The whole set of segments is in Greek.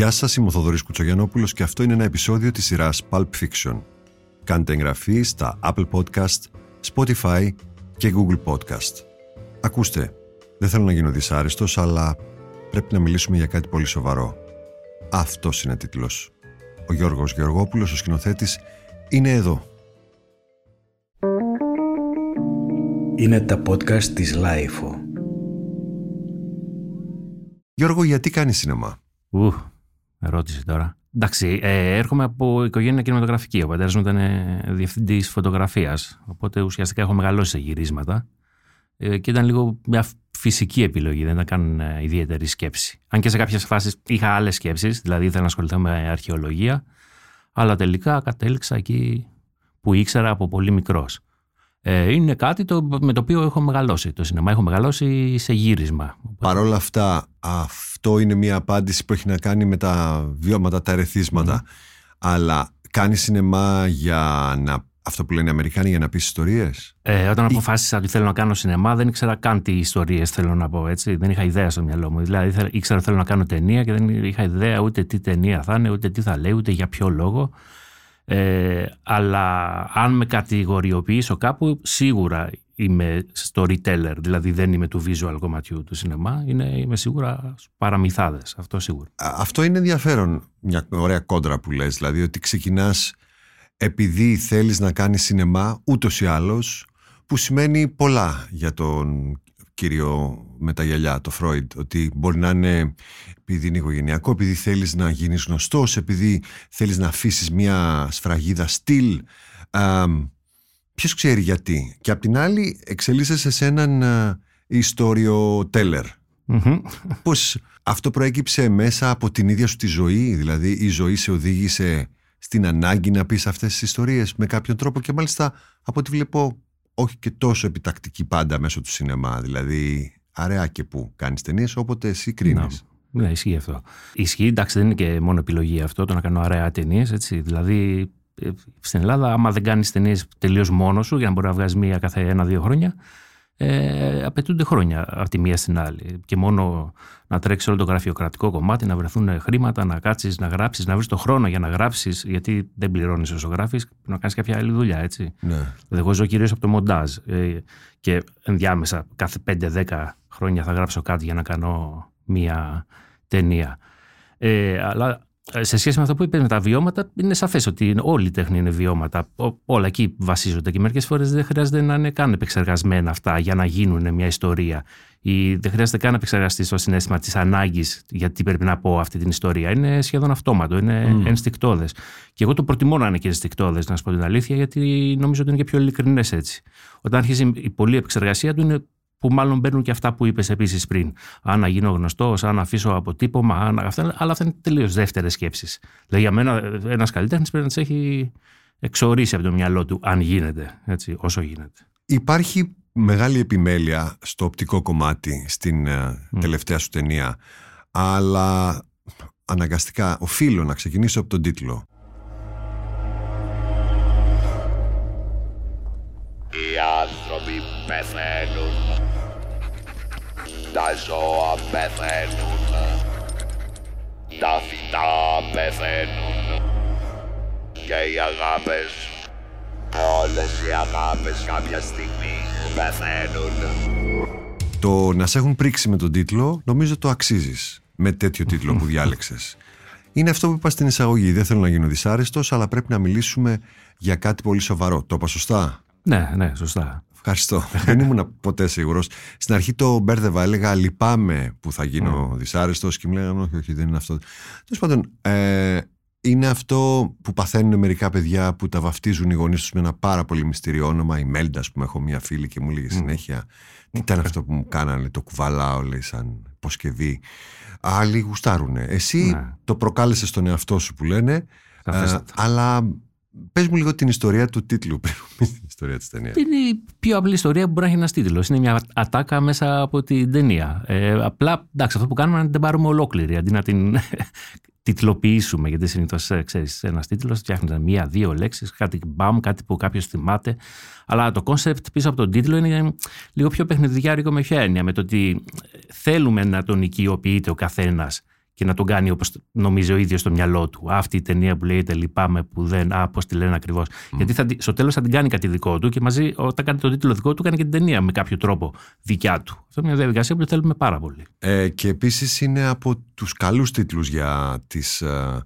Γεια σας, είμαι ο Θοδωρής Κουτσογιανόπουλος και αυτό είναι ένα επεισόδιο της σειράς Pulp Fiction. Κάντε εγγραφή στα Apple Podcast, Spotify και Google Podcast. Ακούστε, δεν θέλω να γίνω δυσάρεστος, αλλά πρέπει να μιλήσουμε για κάτι πολύ σοβαρό. Αυτός είναι τίτλος. Ο Γιώργος Γεωργόπουλος, ο σκηνοθέτης, είναι εδώ. Είναι τα podcast της Lifeo. Γιώργο, γιατί κάνεις σινεμά; Ου, ερώτηση τώρα. Εντάξει, ε, έρχομαι από οικογένεια κινηματογραφική. Ο πατέρας μου ήταν ε, διευθυντής φωτογραφίας. Οπότε ουσιαστικά έχω μεγαλώσει σε γυρίσματα. Ε, και ήταν λίγο μια φυσική επιλογή, δεν ήταν καν ε, ιδιαίτερη σκέψη. Αν και σε κάποιες φάσεις είχα άλλες σκέψεις, δηλαδή ήθελα να ασχοληθώ με αρχαιολογία. Αλλά τελικά κατέληξα εκεί που ήξερα από πολύ μικρός. Ε, είναι κάτι το, με το οποίο έχω μεγαλώσει το σινεμά. Έχω μεγαλώσει σε γύρισμα. Παρ' όλα αυτά, αυτό είναι μια απάντηση που έχει να κάνει με τα βιώματα, τα ερεθίσματα. Αλλά κάνει σινεμά για να. Αυτό που λένε οι Αμερικάνοι για να πεις ιστορίες; Ε, όταν αποφάσισα ότι θέλω να κάνω σινεμά, δεν ήξερα καν τι ιστορίες θέλω να πω. Έτσι. Δεν είχα ιδέα στο μυαλό μου. Δηλαδή, ήξερα ότι θέλω να κάνω ταινία και δεν είχα ιδέα ούτε τι ταινία θα είναι, ούτε τι θα λέει, ούτε για ποιο λόγο. Ε, αλλά αν με κατηγοριοποιήσω κάπου, σίγουρα είμαι storyteller, δηλαδή δεν είμαι του visual κομματιού του σινεμά, είναι, είμαι σίγουρα παραμυθάδες, αυτό σίγουρα. Αυτό είναι ενδιαφέρον, μια ωραία κόντρα που λες, δηλαδή ότι ξεκινάς επειδή θέλεις να κάνεις σινεμά ούτως ή άλλως, που σημαίνει πολλά για τον κύριο με τα γυαλιά, το Φρόιντ, ότι μπορεί να είναι επειδή είναι οικογενειακό, επειδή θέλεις να γίνεις γνωστός, επειδή θέλεις να αφήσεις μια σφραγίδα στυλ. Ποιος ξέρει γιατί. Και απ' την άλλη εξελίσσεσαι σε έναν ιστοριο τέλερ. Πώς αυτό προέκυψε μέσα από την ίδια σου τη ζωή, δηλαδή η ζωή σε οδήγησε στην ανάγκη να πεις αυτές τις ιστορίες με κάποιον τρόπο και μάλιστα από ό,τι βλέπω όχι και τόσο επιτακτική πάντα μέσω του σινεμά, δηλαδή αραιά και που κάνεις ταινίες όποτε εσύ κρίνεις. Ναι, ισχύει αυτό. Ισχύει, εντάξει, δεν είναι και μόνο επιλογή αυτό το να κάνω αραιά ταινίες. Δηλαδή, ε, στην Ελλάδα, άμα δεν κάνεις ταινίες τελείως μόνος σου, για να μπορεί να βγάζεις μία κάθε ένα-δύο χρόνια, ε, απαιτούνται χρόνια από τη μία στην άλλη. Και μόνο να τρέξει όλο το γραφειοκρατικό κομμάτι, να βρεθούν χρήματα, να κάτσεις, να γράψεις, να βρεις το χρόνο για να γράψεις, γιατί δεν πληρώνεις όσο γράφεις, να κάνεις κάποια άλλη δουλειά, έτσι. Ναι. Δηλαδή, εγώ ζω κυρίως από το μοντάζ. Ε, και ενδιάμεσα, κάθε 5-10 χρόνια θα γράψω κάτι για να κάνω μία ταινία. Ε, αλλά ε, σε σχέση με αυτό που είπες με τα βιώματα, είναι σαφές ότι όλη η τέχνη είναι βιώματα. Όλα εκεί βασίζονται και μερικές φορές δεν χρειάζεται να είναι καν επεξεργασμένα αυτά για να γίνουν μια ιστορία. Ή δεν χρειάζεται καν να επεξεργαστείς το συνέστημα της ανάγκης γιατί πρέπει να πω αυτή την ιστορία. Είναι σχεδόν αυτόματο, είναι mm. ενστικτόδε. Και εγώ το προτιμώ να είναι και ενστικτόδε, να σου πω την αλήθεια, γιατί νομίζω ότι είναι και πιο ειλικρινές έτσι. Όταν αρχίζει η πολλή επεξεργασία του, είναι που μάλλον μπαίνουν και αυτά που είπες επίσης πριν. Αν να γίνω γνωστός, αν να αφήσω αποτύπωμα, αν, αυτά, αλλά αυτά είναι τελείως δεύτερες σκέψεις. Δηλαδή για μένα ένας καλλιτέχνης πρέπει να τις έχει εξορίσει από το μυαλό του, αν γίνεται, έτσι, όσο γίνεται. Υπάρχει μεγάλη επιμέλεια στο οπτικό κομμάτι στην ε, τελευταία σου ταινία, αλλά αναγκαστικά οφείλω να ξεκινήσω από τον τίτλο. Οι άνθρωποι πεθαίνουν τα ζώα πεθαίνουν Τα φυτά πεθαίνουν Και οι αγάπες Όλες οι αγάπες κάποια στιγμή πεθαίνουν Το να σε έχουν πρίξει με τον τίτλο νομίζω το αξίζεις με τέτοιο τίτλο που διάλεξες. Είναι αυτό που είπα στην εισαγωγή. Δεν θέλω να γίνω δυσάρεστος, αλλά πρέπει να μιλήσουμε για κάτι πολύ σοβαρό. Το είπα σωστά; Ναι, ναι, σωστά. Ευχαριστώ. δεν ήμουν ποτέ σίγουρος. Στην αρχή το μπέρδευα, έλεγα λυπάμαι που θα γίνω mm. δυσάρεστος και μου λέγανε όχι, όχι, δεν είναι αυτό. Τέλος πάντων, ε, είναι αυτό που παθαίνουν μερικά παιδιά που τα βαφτίζουν οι γονείς τους με ένα πάρα πολύ μυστήριο όνομα. Η Μέλντα, που έχω μία φίλη και μου λέγει συνέχεια τι ήταν αυτό που μου κάνανε, το κουβαλάω, λέει, σαν ποσκευή. Άλλοι γουστάρουνε. Εσύ ναι. το προκάλεσες στον εαυτό σου που λένε, ε, αλλά Πες μου λίγο την ιστορία του τίτλου πριν την ιστορία της ταινίας. Είναι η πιο απλή ιστορία που μπορεί να έχει ένας τίτλος. Είναι μια ατάκα μέσα από την ταινία. Ε, απλά, εντάξει, αυτό που κάνουμε είναι να την πάρουμε ολόκληρη αντί να την τιτλοποιήσουμε. Γιατί συνήθως ε, ξέρεις, ένας τίτλος φτιάχνει μία-δύο λέξεις, κάτι μπαμ, κάτι που κάποιος θυμάται. Αλλά το κόνσεπτ πίσω από τον τίτλο είναι λίγο πιο παιχνιδιάρικο με ποια έννοια. Με το ότι θέλουμε να τον οικειοποιείται ο καθένας και να τον κάνει όπως νομίζει ο ίδιος στο μυαλό του. Αυτή η ταινία που λέγεται Λυπάμαι που δεν. Α, πώ τη λένε ακριβώς. Γιατί θα, στο τέλος θα την κάνει κάτι δικό του και μαζί, όταν κάνει τον τίτλο δικό του, κάνει και την ταινία με κάποιο τρόπο δικιά του. Αυτό είναι μια διαδικασία που θέλουμε πάρα πολύ. Ε, και επίσης είναι από τους καλούς τίτλους για τις. Ε, ε,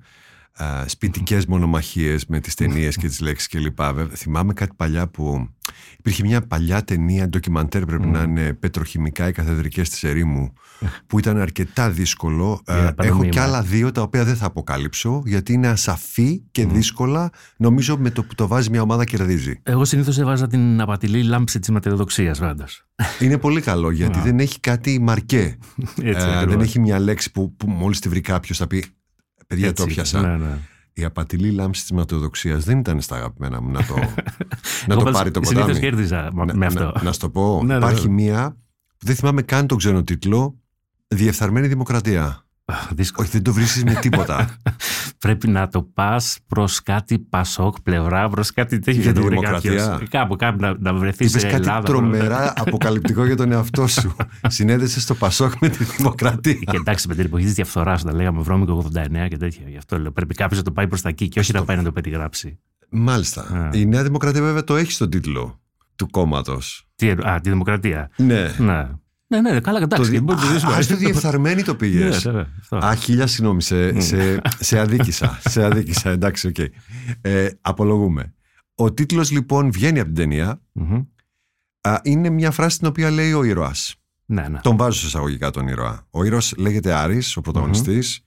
σπιτικές μονομαχίες με τις ταινίες και τις λέξεις κλπ. Θυμάμαι κάτι παλιά που. Υπήρχε μια παλιά ταινία, ντοκιμαντέρ πρέπει να είναι πετροχημικά οι καθεδρικές της ερήμου, που ήταν αρκετά δύσκολο. Ε, έχω και άλλα δύο τα οποία δεν θα αποκαλύψω, γιατί είναι ασαφή και δύσκολα. Νομίζω με το που το βάζει μια ομάδα κερδίζει. Εγώ συνήθως έβαζα την απατηλή λάμψη της ματαιοδοξίας, πάντα. Είναι πολύ καλό γιατί δεν έχει κάτι μαρκέ. ε, δεν έχει μια λέξη που, που μόλις τη βρει κάποιος θα πει Παιδιά, το πιάσα. Ναι, ναι. Η απατηλή λάμψη της ματαιοδοξίας δεν ήταν στα αγαπημένα μου να το, να το πάρει το ποτάμι. κέρδιζα με αυτό. Να, να σου το πω. Ναι, Υπάρχει μία, δεν θυμάμαι καν τον ξένο τίτλο, Διεφθαρμένη Δημοκρατία. Δύσκολο. Όχι, δεν το βρίσκεις με τίποτα. Πρέπει να το πας προς κάτι πασόκ πλευρά, προς κάτι τέτοιο. Για τη δημοκρατία. Κάπου, κάπου να, να βρεθείς σε κάτι Ελλάδα. τρομερά αποκαλυπτικό για τον εαυτό σου. Συνέδεσαι στο πασόκ με τη δημοκρατία. Και εντάξει, με την εποχή της διαφθοράς, όταν λέγαμε βρώμικο 89 και τέτοια. Γι' αυτό λέω. Πρέπει κάποιος να το πάει προς τα εκεί και όχι να πάει να το περιγράψει. Μάλιστα. Η Νέα Δημοκρατία βέβαια το έχει στον τίτλο του κόμματος. Α, τη Δημοκρατία. Ναι. ναι. Ναι, ναι, καλά, εντάξει. Το, α, το διεφθαρμένη το πήγε. Ναι, α, χίλια συγγνώμη, σε, σε, σε αδίκησα. σε αδίκησα, εντάξει, οκ. Οκέι. Ε, απολογούμαι. Ο τίτλος λοιπόν βγαίνει από την ταινία. Α, είναι μια φράση την οποία λέει ο ήρωας. Ναι, ναι. Τον βάζω σε εισαγωγικά τον ήρωα. Ο ήρωας λέγεται Άρης, ο πρωταγωνιστής.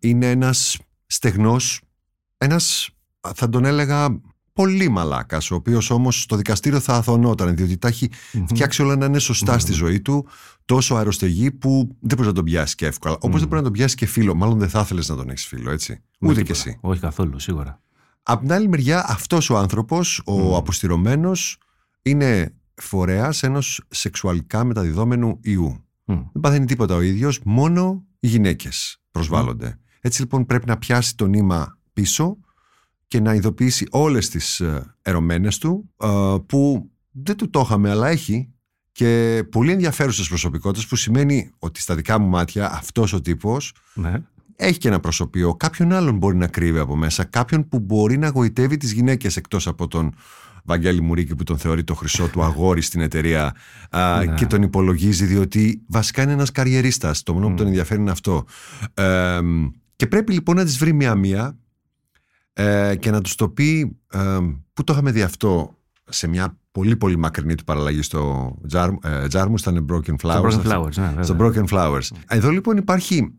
Είναι ένας στεγνός, ένας θα τον έλεγα πολύ μαλάκας, ο οποίος όμως στο δικαστήριο θα αθωνόταν, διότι τα έχει φτιάξει όλα να είναι στη ζωή του, τόσο αεροστεγή που δεν μπορείς να τον πιάσεις και εύκολα. Όπως δεν μπορεί να τον πιάσεις και φίλο, μάλλον δεν θα ήθελες να τον έχεις φίλο, έτσι. Ούτε, Ούτε και εσύ. Όχι καθόλου, σίγουρα. Απ' την άλλη μεριά, αυτός ο άνθρωπος, ο αποστηρωμένος, είναι φορέας ενός σεξουαλικά μεταδιδόμενου ιού. Δεν παθαίνει τίποτα ο ίδιος, μόνο οι γυναίκες προσβάλλονται. Έτσι λοιπόν πρέπει να πιάσει το νήμα πίσω και να ειδοποιήσει όλες τις ε, ερωμένες του ε, που δεν του το είχαμε αλλά έχει και πολύ ενδιαφέρουσες προσωπικότητες που σημαίνει ότι στα δικά μου μάτια αυτός ο τύπος ναι. έχει και ένα προσωπείο κάποιον άλλον μπορεί να κρύβει από μέσα κάποιον που μπορεί να γοητεύει τις γυναίκες εκτός από τον Βαγγέλη Μουρίκη που τον θεωρεί το χρυσό του αγόρι στην εταιρεία ναι. και τον υπολογίζει διότι βασικά είναι ένας καριερίστας το μόνο που τον ενδιαφέρει είναι αυτό ε, και πρέπει λοιπόν να τις βρει μία-μία ε, και να τους το πει ε, πού το είχαμε δει αυτό σε μια πολύ πολύ μακρινή του παραλλαγή στο Τζάρμου, ήταν Broken Flowers. Στο Broken Flowers, ναι, στο Broken Flowers. Εδώ λοιπόν υπάρχει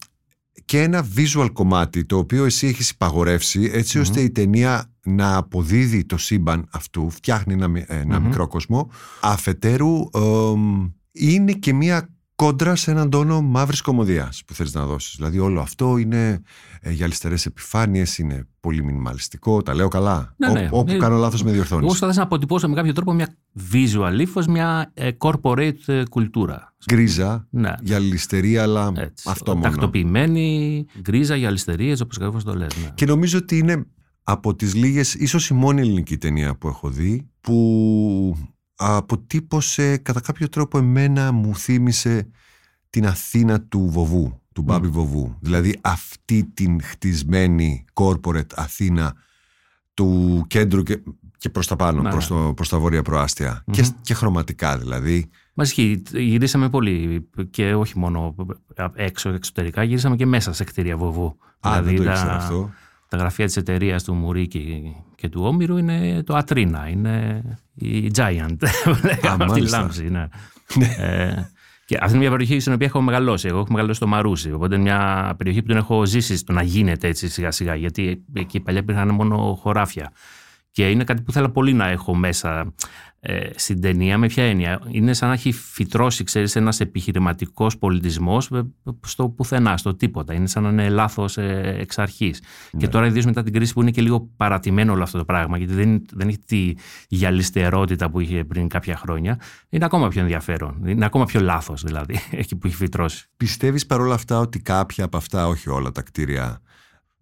και ένα visual κομμάτι το οποίο εσύ έχεις υπαγορεύσει έτσι ώστε η ταινία να αποδίδει το σύμπαν αυτού, φτιάχνει ένα, ένα μικρό κόσμο. Αφετέρου είναι και μια κόντρα σε έναν τόνο μαύρης κομμωδίας που θέλεις να δώσεις. Δηλαδή, όλο αυτό είναι ε, για αριστερέ επιφάνειες, είναι πολύ μινιμαλιστικό. Τα λέω καλά; Ναι, ναι. Όπου ε, κάνω λάθος, με διορθώνεις. Εγώ θα να αποτυπώσω με κάποιο τρόπο μια visual ύφος, μια ε, corporate ε, κουλτούρα. Γκρίζα ναι. για αλυστερία, αλλά Έτσι. αυτό μόνο. Τακτοποιημένη, γκρίζα για αλυστερίες, όπως ακριβώς το λες. Ναι. Και νομίζω ότι είναι από τις λίγες, ίσως η μόνη ελληνική ταινία που έχω δει, που αποτύπωσε κατά κάποιο τρόπο εμένα μου θύμισε την Αθήνα του Βοβού, του Μπάμπη Βοβού. Δηλαδή αυτή την χτισμένη corporate Αθήνα του κέντρου και, και προς τα πάνω, ναι. προς, το, προς τα βόρεια προάστια. Και, και χρωματικά δηλαδή. Μα ισχύει. Γυρίσαμε πολύ και όχι μόνο έξω εξωτερικά, γυρίσαμε και μέσα σε κτίρια Βοβού. Α, δηλαδή, δεν το αυτό τα γραφεία της εταιρείας του Μουρίκη και του Όμηρου είναι το Ατρίνα, είναι η Giant. αυτή η λάμψη. Ναι. ναι. ε, και αυτή είναι μια περιοχή στην οποία έχω μεγαλώσει. Εγώ έχω μεγαλώσει στο Μαρούσι. Οπότε είναι μια περιοχή που την έχω ζήσει στο να γίνεται έτσι σιγά σιγά. Γιατί εκεί παλιά υπήρχαν μόνο χωράφια. Και είναι κάτι που θέλω πολύ να έχω μέσα ε, στην ταινία. Με ποια έννοια. Είναι σαν να έχει φυτρώσει, ξέρεις, ένας επιχειρηματικός πολιτισμός στο πουθενά, στο τίποτα. Είναι σαν να είναι λάθος ε, εξ αρχής. Ναι. Και τώρα, ιδίως μετά την κρίση που είναι και λίγο παρατημένο όλο αυτό το πράγμα, γιατί δεν, δεν έχει τη γυαλιστερότητα που είχε πριν κάποια χρόνια, είναι ακόμα πιο ενδιαφέρον. Είναι ακόμα πιο λάθος δηλαδή, εκεί που έχει φυτρώσει. Πιστεύεις παρόλα αυτά ότι κάποια από αυτά, όχι όλα τα κτίρια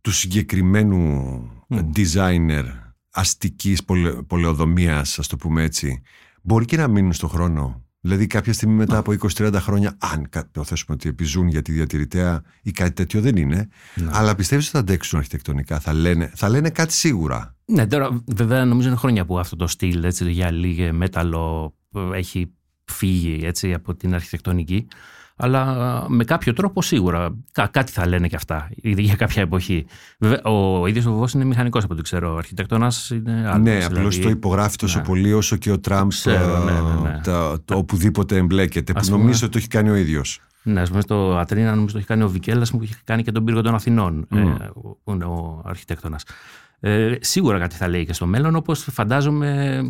του συγκεκριμένου mm. designer αστικής πολεοδομίας, ας το πούμε έτσι, μπορεί και να μείνουν στον χρόνο. Δηλαδή, κάποια στιγμή μετά από 20-30 χρόνια, αν υποθέσουμε ότι επιζούν για τη διατηρητέα ή κάτι τέτοιο δεν είναι, ναι. αλλά πιστεύεις ότι θα αντέξουν αρχιτεκτονικά, θα λένε, θα λένε κάτι σίγουρα. Ναι, τώρα βέβαια νομίζω είναι χρόνια που αυτό το στυλ έτσι, για λίγε μέταλλο έχει φύγει έτσι, από την αρχιτεκτονική. Αλλά με κάποιο τρόπο σίγουρα κά, κάτι θα λένε και αυτά για κάποια εποχή. Βέβαια, ο ίδιος ο Βοβό είναι μηχανικός από ό,τι ξέρω. Ο αρχιτεκτόνα είναι άλλος. Ναι, απλώς δηλαδή... το υπογράφει τόσο ναι. πολύ όσο και ο Τραμπ ναι, ναι, ναι. το, το οπουδήποτε εμπλέκεται. Που νομίζω ότι το έχει κάνει ο ίδιος. Ναι, ας πούμε στο Ατρίνα νομίζω το έχει κάνει ο Βικέλλα που έχει κάνει και τον πύργο των Αθηνών, mm. ε, που είναι ο αρχιτέκτονας. Ε, σίγουρα κάτι θα λέει και στο μέλλον, όπως φαντάζομαι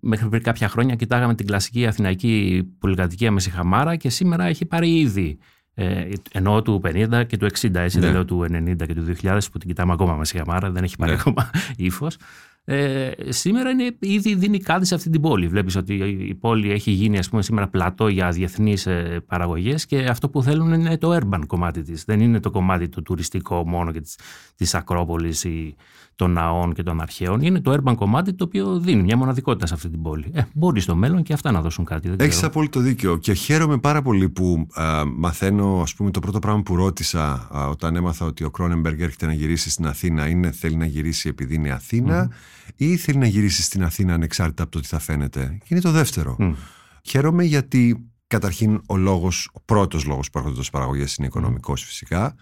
μέχρι πριν κάποια χρόνια κοιτάγαμε την κλασική αθηναϊκή πολυκατοικία με σιχαμάρα και σήμερα έχει πάρει ήδη ε, ενώ του 50 και του 60, έτσι ναι. δεν λέω του 90 και του 2000 που την κοιτάμε ακόμα με σιχαμάρα, δεν έχει πάρει ναι. ακόμα ύφος. Ε, σήμερα είναι, ήδη δίνει κάτι σε αυτή την πόλη. Βλέπεις ότι η πόλη έχει γίνει ας πούμε, σήμερα πλατό για διεθνείς ε, παραγωγές και αυτό που θέλουν είναι το urban κομμάτι της. Δεν είναι το κομμάτι το τουριστικό μόνο και της Ακρόπολης ή των ναών και των αρχαίων. Είναι το urban κομμάτι το οποίο δίνει μια μοναδικότητα σε αυτή την πόλη. Ε, μπορεί στο μέλλον και αυτά να δώσουν κάτι. Έχεις απόλυτο δίκιο. Και χαίρομαι πάρα πολύ που α, μαθαίνω, ας πούμε, το πρώτο πράγμα που ρώτησα α, όταν έμαθα ότι ο Κρόνεμπεργκ έρχεται να γυρίσει στην Αθήνα είναι θέλει να γυρίσει επειδή είναι Αθήνα mm. ή θέλει να γυρίσει στην Αθήνα ανεξάρτητα από το τι θα φαίνεται. Και είναι το δεύτερο. Mm. Χαίρομαι γιατί καταρχήν ο λόγος, ο πρώτος λόγος που έρχονται παραγωγές είναι οικονομικός φυσικά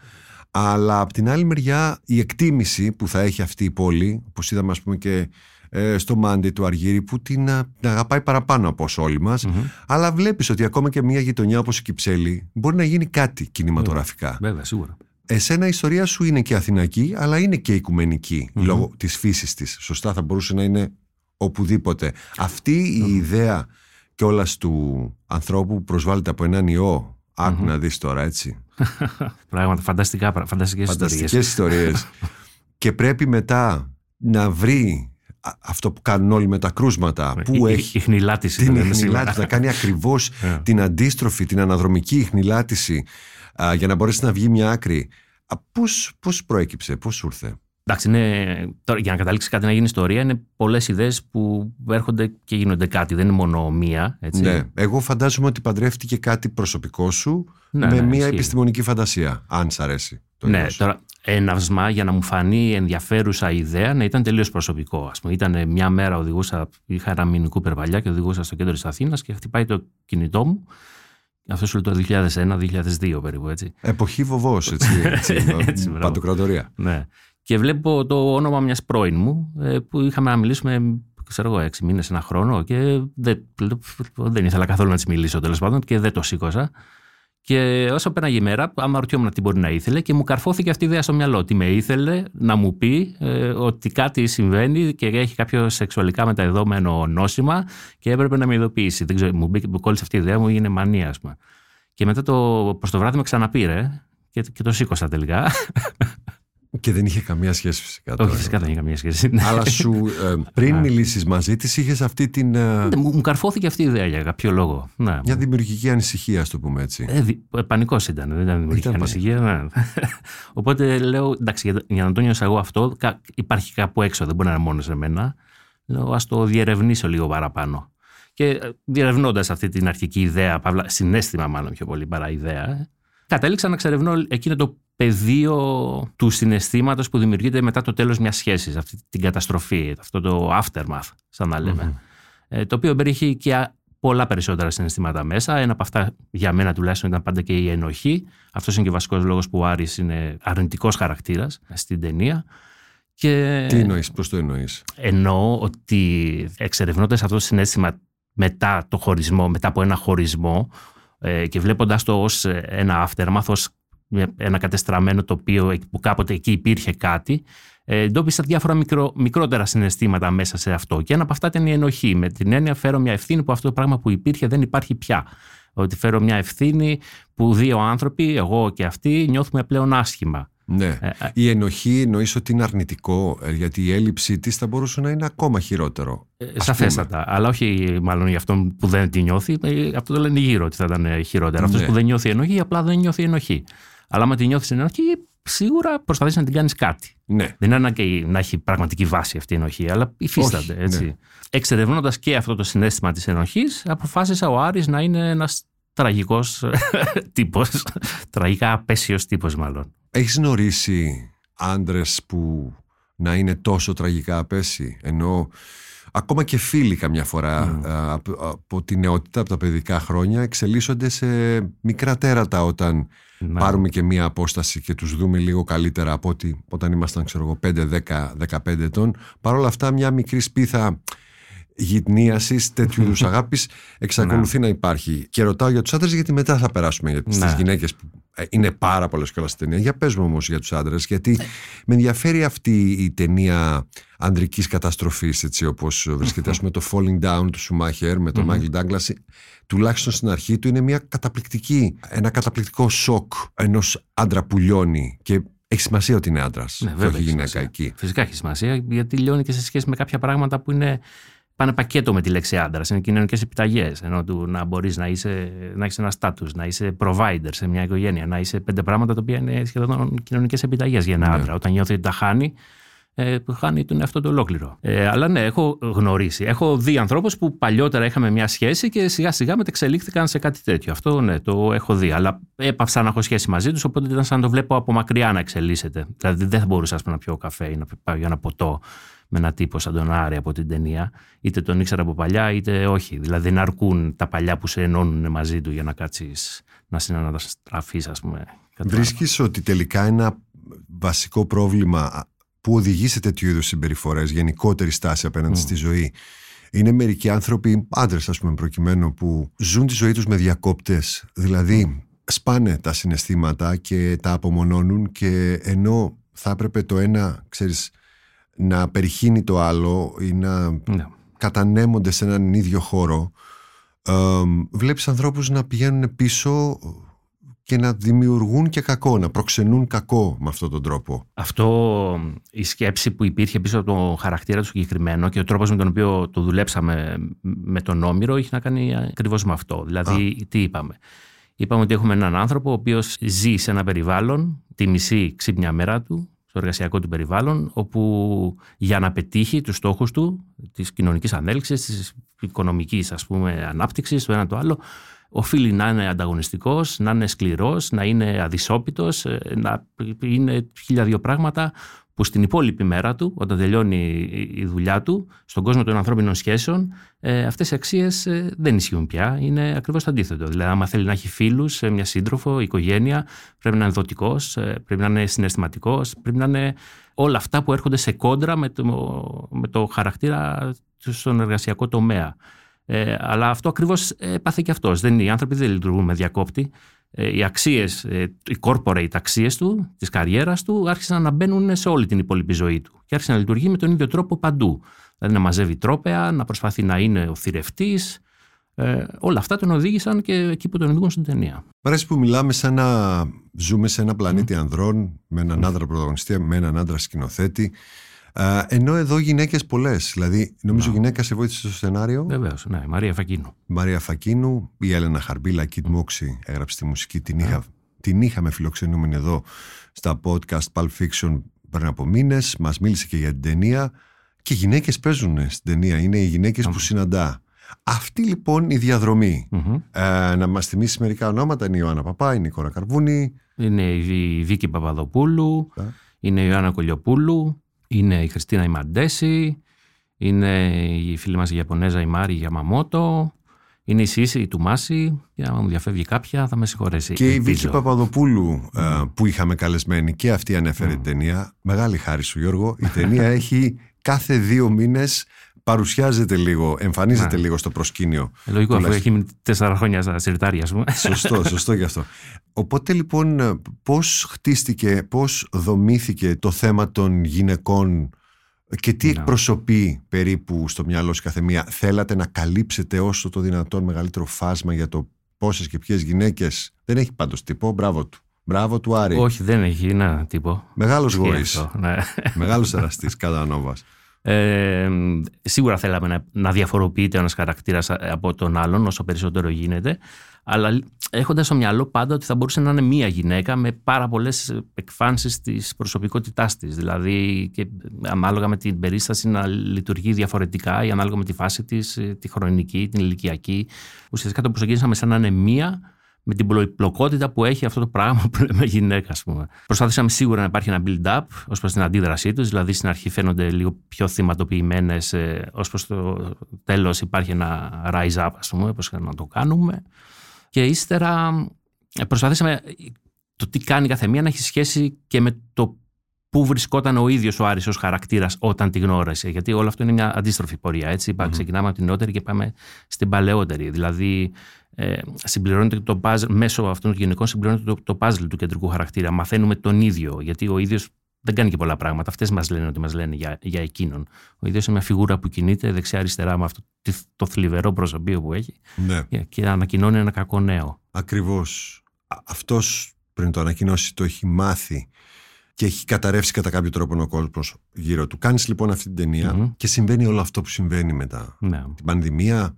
αλλά από την άλλη μεριά η εκτίμηση που θα έχει αυτή η πόλη, όπως είδαμε ας πούμε και ε, στο Μάντι του Αργύρι που την, την αγαπάει παραπάνω από όσο όλοι μας αλλά βλέπεις ότι ακόμα και μια γειτονιά όπως η Κυψέλη μπορεί να γίνει κάτι κινηματογραφικά. Βέβαια, σίγουρα. Εσένα η ιστορία σου είναι και αθηνακή αλλά είναι και οικουμενική mm-hmm. λόγω της φύσης της. Σωστά θα μπορούσε να είναι οπουδήποτε. Αυτή η ιδέα κιόλας του ανθρώπου που προσβάλλεται από έναν ιό Άκου να δεις τώρα έτσι. Πράγματα φανταστικά, φανταστικές, φανταστικές ιστορίες. και πρέπει μετά να βρει αυτό που κάνουν όλοι με τα κρούσματα. Που η, έχει η χνηλάτιση. Την χνηλάτιση, να κάνει ακριβώς ε. την αντίστροφη, την αναδρομική χνηλάτιση για να μπορέσει να βγει μια άκρη. Πώς, πώς προέκυψε, πώς σου ήρθε; Εντάξει, είναι, τώρα, για να καταλήξεις κάτι να γίνει ιστορία, είναι πολλές ιδέες που έρχονται και γίνονται κάτι. Δεν είναι μόνο μία. Έτσι. Ναι. Εγώ φαντάζομαι ότι παντρεύτηκε κάτι προσωπικό σου ναι, με ναι, μία επιστημονική φαντασία, αν σ' αρέσει. Το ναι, τώρα έναυσμα για να μου φανεί ενδιαφέρουσα ιδέα να ήταν τελείως προσωπικό. Ας πούμε, ήταν μια μέρα οδηγούσα, είχα ένα μηνικού περβαλιά και οδηγούσα στο κέντρο της Αθήνας και χτυπάει το κινητό μου. Αυτό σου το 2001-2002 περίπου έτσι. Εποχή βοβός, έτσι. έτσι, έτσι παντοκρατορία. Ναι και βλέπω το όνομα μιας πρώην μου ε, που είχαμε να μιλήσουμε ξέρω εγώ, έξι μήνες, ένα χρόνο και δεν, δεν ήθελα καθόλου να της μιλήσω τέλος πάντων και δεν το σήκωσα. Και όσο πέραγε η μέρα, άμα ρωτιόμουν τι μπορεί να ήθελε και μου καρφώθηκε αυτή η ιδέα στο μυαλό. Ότι με ήθελε να μου πει ε, ότι κάτι συμβαίνει και έχει κάποιο σεξουαλικά μεταδεδομένο νόσημα και έπρεπε να με ειδοποιήσει. Δεν ξέρω, μου, μπήκε, μου κόλλησε αυτή η ιδέα μου, είναι μανία, ας πούμε. Και μετά το, προς το βράδυ με ξαναπήρε και, και το σήκωσα τελικά. Και δεν είχε καμία σχέση φυσικά. Όχι, φυσικά δεν είχε καμία σχέση. Αλλά σου ε, πριν μιλήσεις μαζί της, είχες αυτή την. Ε, ναι, μου, καρφώθηκε αυτή η ιδέα για κάποιο λόγο. Ναι. Μια δημιουργική ανησυχία, ας το πούμε έτσι. Ε, ε Πανικός ήταν, δεν ήταν δημιουργική ήταν ανησυχία. Ναι. Οπότε λέω, εντάξει, για, να το νιώσω εγώ αυτό, υπάρχει κάπου έξω, δεν μπορεί να είναι μόνος σε μένα. Λέω, ας το διερευνήσω λίγο παραπάνω. Και διερευνώντας αυτή την αρχική ιδέα, παύλα, συνέστημα μάλλον πιο πολύ παρά ιδέα, κατέληξα να ξερευνώ εκείνο το πεδίο του συναισθήματος που δημιουργείται μετά το τέλος μιας σχέσης, αυτή την καταστροφή, αυτό το aftermath, σαν να λέμε. Ε, το οποίο περιέχει και πολλά περισσότερα συναισθήματα μέσα. Ένα από αυτά για μένα τουλάχιστον ήταν πάντα και η ενοχή. Αυτός είναι και ο βασικός λόγος που ο Άρης είναι αρνητικός χαρακτήρας στην ταινία. Και... Τι εννοείς, πώς το εννοείς; Εννοώ ότι εξερευνώντας αυτό το συνέστημα μετά το χωρισμό, μετά από ένα χωρισμό ε, και βλέποντας το ως ένα aftermath, ως ένα κατεστραμμένο τοπίο που κάποτε εκεί υπήρχε κάτι, ε, εντόπισα διάφορα μικρο, μικρότερα συναισθήματα μέσα σε αυτό. Και ένα από αυτά ήταν η ενοχή. Με την έννοια φέρω μια ευθύνη που αυτό το πράγμα που υπήρχε δεν υπάρχει πια. Ότι φέρω μια ευθύνη που δύο άνθρωποι, εγώ και αυτοί, νιώθουμε πλέον άσχημα. Ναι. Ε, ε. η ενοχή εννοείς ότι είναι αρνητικό, γιατί η έλλειψή της θα μπορούσε να είναι ακόμα χειρότερο. Ε, σαφέστατα. Αλλά όχι μάλλον για αυτόν που δεν τη νιώθει. Αυτό το λένε γύρω ότι θα ήταν χειρότερο. Ναι. Αυτό που δεν νιώθει ενοχή, απλά δεν νιώθει ενοχή. Αλλά άμα τη νιώθεις ενοχή, σίγουρα προσπαθείς να την κάνεις κάτι. Ναι. Δεν είναι ανάγκη να έχει πραγματική βάση αυτή η ενοχή, αλλά υφίσταται. Όχι, έτσι. ναι. Εξερευνώντας και αυτό το συνέστημα της ενοχής, αποφάσισα ο Άρης να είναι ένας τραγικός τύπος. Τραγικά απέσιος τύπος, μάλλον. Έχεις γνωρίσει άντρες που να είναι τόσο τραγικά απέσιοι, ενώ ακόμα και φίλοι καμιά φορά Mm. α, από, από τη νεότητα, από τα παιδικά χρόνια, εξελίσσονται σε μικρά τέρατα όταν Να- πάρουμε και μία απόσταση και τους δούμε λίγο καλύτερα από ότι όταν ήμασταν, ξέρω εγώ, 5, 10, 15 ετών. Παρ' όλα αυτά, μια μικρή σπίθα γυτνίασης, τέτοιου είδους αγάπης εξακολουθεί να υπάρχει. Και ρωτάω για τους άντρες, γιατί μετά θα περάσουμε για τις Ναι. γυναίκες που ε, είναι πάρα πολλές κιόλα στην ταινία. Για πες μου όμως για τους άντρες, γιατί με ενδιαφέρει αυτή η ταινία ανδρικής καταστροφής, έτσι όπως βρίσκεται, ας πούμε, το Falling Down του Σουμάχερ με τον Μάικλ Ντάγκλας τουλάχιστον στην αρχή του είναι μια καταπληκτική, ένα καταπληκτικό σοκ ενός άντρα που λιώνει και έχει σημασία ότι είναι άντρας. Ναι, και βέβαια όχι έχει γυναίκα σημασία. εκεί. Φυσικά έχει σημασία, γιατί λιώνει και σε σχέση με κάποια πράγματα που είναι πάνε πακέτο με τη λέξη άντρας. Είναι κοινωνικές επιταγές. Ενώ του να μπορείς να, είσαι, να έχεις ένα στάτου, να είσαι provider σε μια οικογένεια, να είσαι πέντε πράγματα τα οποία είναι σχεδόν κοινωνικές επιταγές για ένα Ναι. άντρα. Όταν νιώθει ότι τα χάνει, ε, χάνει τον εαυτό του ολόκληρο. Ε, αλλά ναι, έχω γνωρίσει. Έχω δει ανθρώπους που παλιότερα είχαμε μια σχέση και σιγά σιγά μετεξελίχθηκαν σε κάτι τέτοιο. Αυτό ναι, το έχω δει. Αλλά έπαυσα να έχω σχέση μαζί τους, οπότε ήταν σαν να το βλέπω από μακριά να εξελίσσεται. Δηλαδή δεν θα μπορούσα ας πούμε, να πιω καφέ ή να πάω για ένα ποτό με ένα τύπο σαν τον Άρη από την ταινία. Είτε τον ήξερα από παλιά, είτε όχι. Δηλαδή δεν αρκούν τα παλιά που σε ενώνουν μαζί του για να κάτσεις να συναναστραφείς, ας πούμε. Κάτι Βρίσκεις ότι τελικά ένα βασικό πρόβλημα που οδηγεί σε τέτοιου είδους συμπεριφορές, γενικότερη στάση απέναντι στη ζωή, είναι μερικοί άνθρωποι, άντρες ας πούμε προκειμένου, που ζουν τη ζωή τους με διακόπτες. Δηλαδή, σπάνε τα συναισθήματα και τα απομονώνουν και ενώ θα έπρεπε το ένα, ξέρεις, να περιχύνει το άλλο ή να Ναι. κατανέμονται σε έναν ίδιο χώρο, ε, βλέπεις ανθρώπους να πηγαίνουν πίσω και να δημιουργούν και κακό, να προξενούν κακό με αυτόν τον τρόπο. Αυτό, η σκέψη που υπήρχε πίσω από το χαρακτήρα του συγκεκριμένο και ο τρόπος με τον οποίο το δουλέψαμε με τον Όμηρο είχε να κάνει ακριβώς με αυτό. Δηλαδή, τι είπαμε; Είπαμε ότι έχουμε έναν άνθρωπο ο οποίος ζει σε ένα περιβάλλον τη μισή ξύπνια μέρα του, στο εργασιακό του περιβάλλον, όπου για να πετύχει τους στόχους του, της κοινωνικής ανέλυξης, της οικονομικής ας πούμε ανάπτυξης, το ένα το άλλο, οφείλει να είναι ανταγωνιστικός, να είναι σκληρός, να είναι αδυσόπιτος, ε, να είναι χίλια δύο πράγματα που στην υπόλοιπη μέρα του, όταν τελειώνει η- η δουλειά του, στον κόσμο των ανθρώπινων σχέσεων, ε, αυτές οι αξίες ε, δεν ισχύουν πια. Είναι ακριβώς το αντίθετο. Δηλαδή, άμα θέλει να έχει φίλους, ε, μια σύντροφο, οικογένεια, πρέπει να είναι δοτικός, ε, πρέπει να είναι συναισθηματικός, πρέπει να είναι όλα αυτά που έρχονται σε κόντρα με το, με το χαρακτήρα του στον εργασιακό τομέα. Ε, αλλά αυτό ακριβώς ε, πάθε και αυτός. Δεν, οι άνθρωποι δεν λειτουργούν με διακόπτη. Ε, οι αξίες, ε, οι corporate αξίες του, της καριέρας του, άρχισαν να μπαίνουν σε όλη την υπόλοιπη ζωή του. Και άρχισε να λειτουργεί με τον ίδιο τρόπο παντού. Δηλαδή να μαζεύει τρόπεα, να προσπαθεί να είναι ο θηρευτής. Ε, όλα αυτά τον οδήγησαν και εκεί που τον οδηγούν στην ταινία. Μ' αρέσει που μιλάμε σαν να ζούμε σε ένα πλανήτη ανδρών, με έναν άντρα πρωταγωνιστή, με έναν άντρα σκηνοθέτη. Ε, ενώ εδώ γυναίκες πολλές. Δηλαδή, νομίζω γυναίκα σε βοήθησε στο σενάριο. Βεβαίως, ναι, η Μαρία Φακίνου. Η Μαρία Φακίνου, η Έλενα Χαρμπίλα, η Κιτ Μόξη έγραψε τη μουσική. Την, είχα, την είχαμε φιλοξενούμενη εδώ στα podcast Pulp Fiction πριν από μήνες. Μας μίλησε και για την ταινία. Και γυναίκες παίζουν στην ταινία. Είναι οι γυναίκες που συναντά. Αυτή λοιπόν η διαδρομή. Μμμ. Ε, να μας θυμίσει μερικά ονόματα είναι η Ιωάννα Παπά, είναι η Κόρα Καρβούνη. Είναι η Βι- η Βίκη Παπαδοπούλου, Ναι. είναι η Ιωάννα Κολιοπούλου, είναι η Χριστίνα Ημαντέση, είναι η φίλη μας η Ιαπωνέζα η Μάρη Γιαμαμότο, είναι η Σίση η Τουμάση, για να μου διαφεύγει κάποια θα με συγχωρέσει. Και η Ελπίζω. Βίκη Παπαδοπούλου ε, που είχαμε καλεσμένη και αυτή ανέφερε την ταινία. Μεγάλη χάρη σου Γιώργο. Η ταινία έχει κάθε δύο μήνες παρουσιάζεται λίγο, εμφανίζεται Ναι. λίγο στο προσκήνιο. Ε, Λογικό, αφού τουλάχιστον. έχει μείνει τέσσερα χρόνια στα σιρτάρια, ας πούμε. Σωστό, σωστό γι' αυτό. Οπότε λοιπόν ε, πώς χτίστηκε, πώς δομήθηκε το θέμα των γυναικών και τι Ναι. εκπροσωπεί περίπου στο μυαλό σας κάθε μία; Θέλατε να καλύψετε όσο το δυνατόν μεγαλύτερο φάσμα για το πόσες και ποιες γυναίκες; Δεν έχει πάντως τύπο, μπράβο του. Μπράβο του Άρη. Όχι, δεν έχει ένα τύπο. Μεγάλος Ισχύει γοής. αυτό, ναι. Μεγάλος εραστής κατά νόβας. Ε, σίγουρα θέλαμε να, να διαφοροποιείται ένας χαρακτήρας από τον άλλον όσο περισσότερο γίνεται. αλλά έχοντας στο μυαλό πάντα ότι θα μπορούσε να είναι μία γυναίκα με πάρα πολλές εκφάνσεις της προσωπικότητάς της. Δηλαδή, και ανάλογα με την περίσταση να λειτουργεί διαφορετικά ή ανάλογα με τη φάση της, τη χρονική, την ηλικιακή. Ουσιαστικά το προσεγγίσαμε σαν να είναι μία με την πολυπλοκότητα που έχει αυτό το πράγμα που λέμε γυναίκα, ας πούμε. Προσπαθήσαμε σίγουρα να υπάρχει ένα build-up ως προς την αντίδρασή τους, δηλαδή στην αρχή φαίνονται λίγο πιο θυματοποιημένες, ε, ως προς το τέλος υπάρχει ένα rise up, ας πούμε, πώς να το κάνουμε. Και ύστερα ε, προσπαθήσαμε το τι κάνει κάθε μία να έχει σχέση και με το πού βρισκόταν ο ίδιος ο Άρης ω χαρακτήρας όταν τη γνώρισε. Γιατί όλο αυτό είναι μια αντίστροφη πορεία. Έτσι. Mm-hmm. Ξεκινάμε από την νεότερη και πάμε στην παλαιότερη. Δηλαδή, ε, συμπληρώνεται το puzzle, μέσω αυτών των γυναικών συμπληρώνεται το, το puzzle του κεντρικού χαρακτήρα. Μαθαίνουμε τον ίδιο, γιατί ο ίδιος δεν κάνει και πολλά πράγματα. Αυτές μας λένε ότι μας λένε για, για εκείνον. Ο ίδιος είναι μια φιγούρα που κινείται δεξιά-αριστερά με αυτό το θλιβερό προσωπείο που έχει ναι. και ανακοινώνει ένα κακό νέο. Ακριβώς. Αυτός πριν το ανακοινώσει το έχει μάθει και έχει καταρρεύσει κατά κάποιο τρόπο ο κόσμος γύρω του. Κάνεις λοιπόν αυτή την ταινια και συμβαίνει όλο αυτό που συμβαίνει μετά. Ναι. Την πανδημία,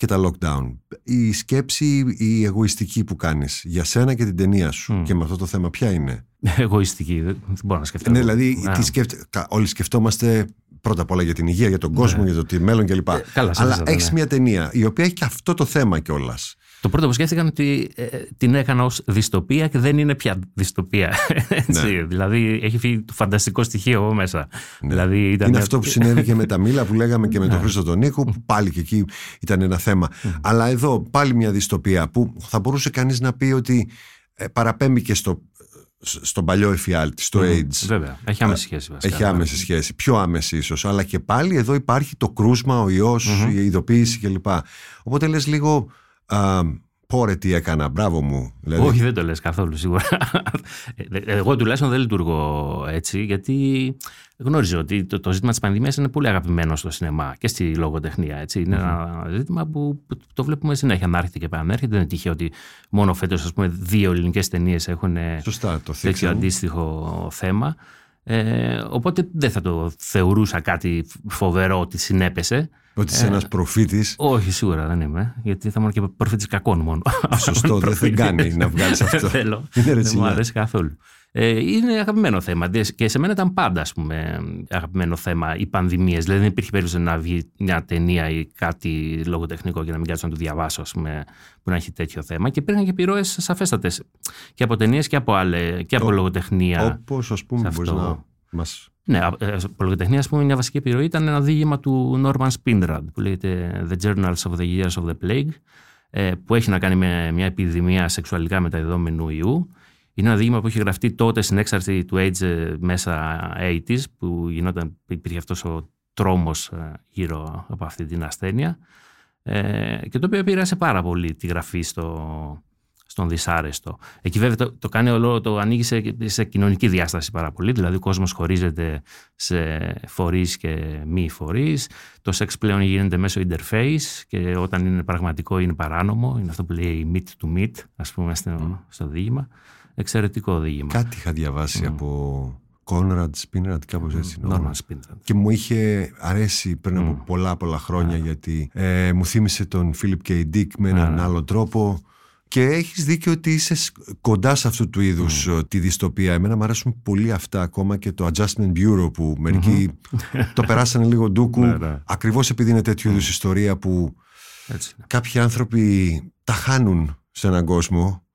και τα lockdown. Η σκέψη, η εγωιστική που κάνεις για σένα και την ταινία σου και με αυτό το θέμα ποια είναι; Εγωιστική, δεν μπορώ να σκεφτώ. Ναι, δηλαδή τι σκέφτε, όλοι σκεφτόμαστε πρώτα απ' όλα για την υγεία, για τον κόσμο, ναι. για το μέλλον κλπ. Ε, Αλλά έχεις ναι. μια ταινία η οποία έχει και αυτό το θέμα κιόλας. Το πρώτο που σκέφτηκαν ότι ε, την έκανα ως δυστοπία και δεν είναι πια δυστοπία. Έτσι. Ναι. Δηλαδή έχει φύγει το φανταστικό στοιχείο εδώ μέσα. Ναι. Δηλαδή, ήταν... Είναι αυτό που συνέβη και με τα Μήλα που λέγαμε και με τον ναι. Χρήστο τον Νίκο που πάλι και εκεί ήταν ένα θέμα. Αλλά εδώ πάλι μια δυστοπία που θα μπορούσε κανείς να πει ότι ε, παραπέμπει και στο στον παλιό εφιάλτη, στο AIDS. Βέβαια. Έχει άμεση σχέση. Βασικά, Έχει άμεση σχέση. Πιο άμεση ίσως. Αλλά και πάλι εδώ υπάρχει το κρούσμα, ο ιός, η ειδοποίηση κλπ. Οπότε λες λίγο Πόρε τι έκανα, μπράβο μου. Δηλαδή... Όχι, δεν το λες καθόλου σίγουρα. Ε, εγώ τουλάχιστον δεν λειτουργώ έτσι, γιατί γνώριζω ότι το, το ζήτημα της πανδημίας είναι πολύ αγαπημένο στο σινεμά και στη λογοτεχνία. Έτσι. Είναι ένα ζήτημα που, το βλέπουμε συνέχεια να έρχεται και επανέρχεται. Δεν είναι τυχαίο ότι μόνο φέτος ας πούμε, δύο ελληνικές ταινίες έχουν Σωστά, το τέτοιο αντίστοιχο θέμα. Ε, οπότε δεν θα το θεωρούσα κάτι φοβερό ότι συνέπεσε. Ότι είσαι ε, ένας προφήτης. Όχι, σίγουρα δεν είμαι. Γιατί θα ήμουν και προφήτης κακών μόνο. Σωστό, δεν κάνει να βγάλεις αυτό. Δεν θέλω. δεν μου αρέσει καθόλου. Ε, είναι αγαπημένο θέμα και σε μένα ήταν πάντα ας πούμε, αγαπημένο θέμα οι πανδημίες. Δηλαδή δεν υπήρχε περίπτωση να βγει μια ταινία ή κάτι λογοτεχνικό και να μην κάτσω να το διαβάσω ας πούμε, που να έχει τέτοιο θέμα. Και υπήρχαν και επιρροές σαφέστατες και από ταινίες και από, άλλε, και από λογοτεχνία. Όπως ας πούμε μπορείς να μας ναι, ε, λογοτεχνία, ας πούμε, μια βασική επιρροή ήταν ένα δίγημα του Norman Spinrad που λέγεται The Journals of the Years of the Plague, ε, που έχει να κάνει με μια επιδημία σεξουαλικά μεταδεδόμενου ιού. Είναι ένα δίγημα που έχει γραφτεί τότε στην έξαρση του AIDS ε, μέσα 80s, που γινόταν, υπήρχε αυτός ο τρόμος γύρω από αυτή την ασθένεια. Και το οποίο επηρέασε πάρα πολύ τη γραφή στο, στον δυσάρεστο. Εκεί βέβαια το, το κάνει όλο, το ανοίγει σε, σε κοινωνική διάσταση πάρα πολύ. Δηλαδή ο κόσμος χωρίζεται σε φορείς και μη φορείς. Το σεξ πλέον γίνεται μέσω interface και όταν είναι πραγματικό είναι παράνομο. Είναι αυτό που λέει meet to meet, ας πούμε, στο, στο διήγημα. Εξαιρετικό διήγημα. Κάτι είχα διαβάσει από Κόνραντ Σπίνραντ, κάπως έτσι. Νόρμαν Και μου είχε αρέσει πριν από πολλά πολλά χρόνια γιατί ε, μου θύμισε τον Φίλιπ Κέιντικ με έναν άλλο τρόπο. Και έχεις δίκιο ότι είσαι κοντά σε αυτού του είδους mm. τη δυστοπία. Εμένα μου αρέσουν πολύ αυτά ακόμα και το Adjustment Bureau που μερικοι το περάσανε λίγο ντούκου. ναι, ναι. Ακριβώς επειδή είναι τέτοιου είδους ιστορία που Έτσι. κάποιοι άνθρωποι τα χάνουν σε έναν κόσμο ε,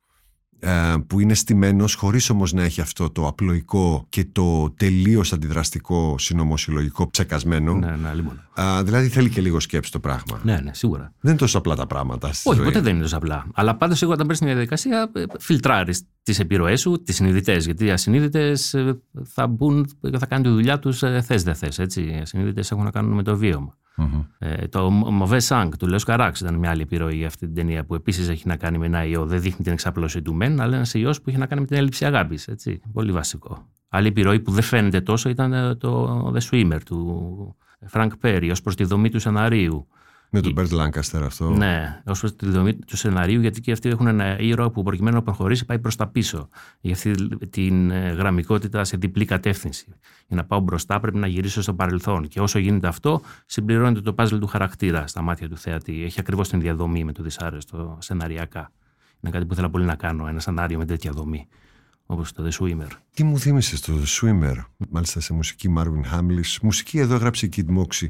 που είναι στημένος χωρίς όμως να έχει αυτό το απλοϊκό και το τελείως αντιδραστικό συνωμοσυλλογικό ψεκασμένο. Ναι, ναι, λοιπόν. δηλαδή θέλει και λίγο σκέψη το πράγμα. Ναι, ναι, σίγουρα. Δεν είναι τόσο απλά τα πράγματα. Όχι, ποτέ δεν είναι τόσο απλά. Αλλά πάντα σίγουρα όταν παίρνεις μια διαδικασία, ε, φιλτράρεις τις επιρροές σου, τις συνειδητές. Γιατί οι ασυνείδητες ε, θα μπουν, θα κάνουν τη δουλειά τους θες δεν θες. Οι ασυνείδητες έχουν να κάνουν με το βίωμα. Mm-hmm. Ε, το Μοβέ Σάγκ του Λέο Καράξ ήταν μια άλλη επιρροή για αυτή την ταινία που επίσης έχει να κάνει με ένα ιό. Δεν δείχνει την εξαπλώση του μεν, αλλά ένας ιός που έχει να κάνει με την έλλειψη αγάπης. Πολύ βασικό. Άλλη επιρροή που δεν φαίνεται τόσο ήταν ε, το The Swimmer του Φρανκ Πέρι ως προς τη δομή του σεναρίου. Με τον Μπαρτ Λάνκαστερ αυτό. Ναι, ως προς τη δομή του σεναρίου, γιατί και αυτοί έχουν ένα ήρωα που προκειμένου να προχωρήσει πάει προς τα πίσω. Για αυτή την ε, γραμμικότητα σε διπλή κατεύθυνση. Για να πάω μπροστά πρέπει να γυρίσω στο παρελθόν. Και όσο γίνεται αυτό, συμπληρώνεται το πάζλ του χαρακτήρα στα μάτια του θεατή. Έχει ακριβώς την διαδομή με το δυσάρεστο σεναριακά. Είναι κάτι που ήθελα πολύ να κάνω, ένα σενάριο με τέτοια δομή. Όπως το The Swimmer. Τι μου θύμισε το The Swimmer, μάλιστα σε μουσική Marvin Hamlish. Μουσική εδώ έγραψε η Kid Moxie.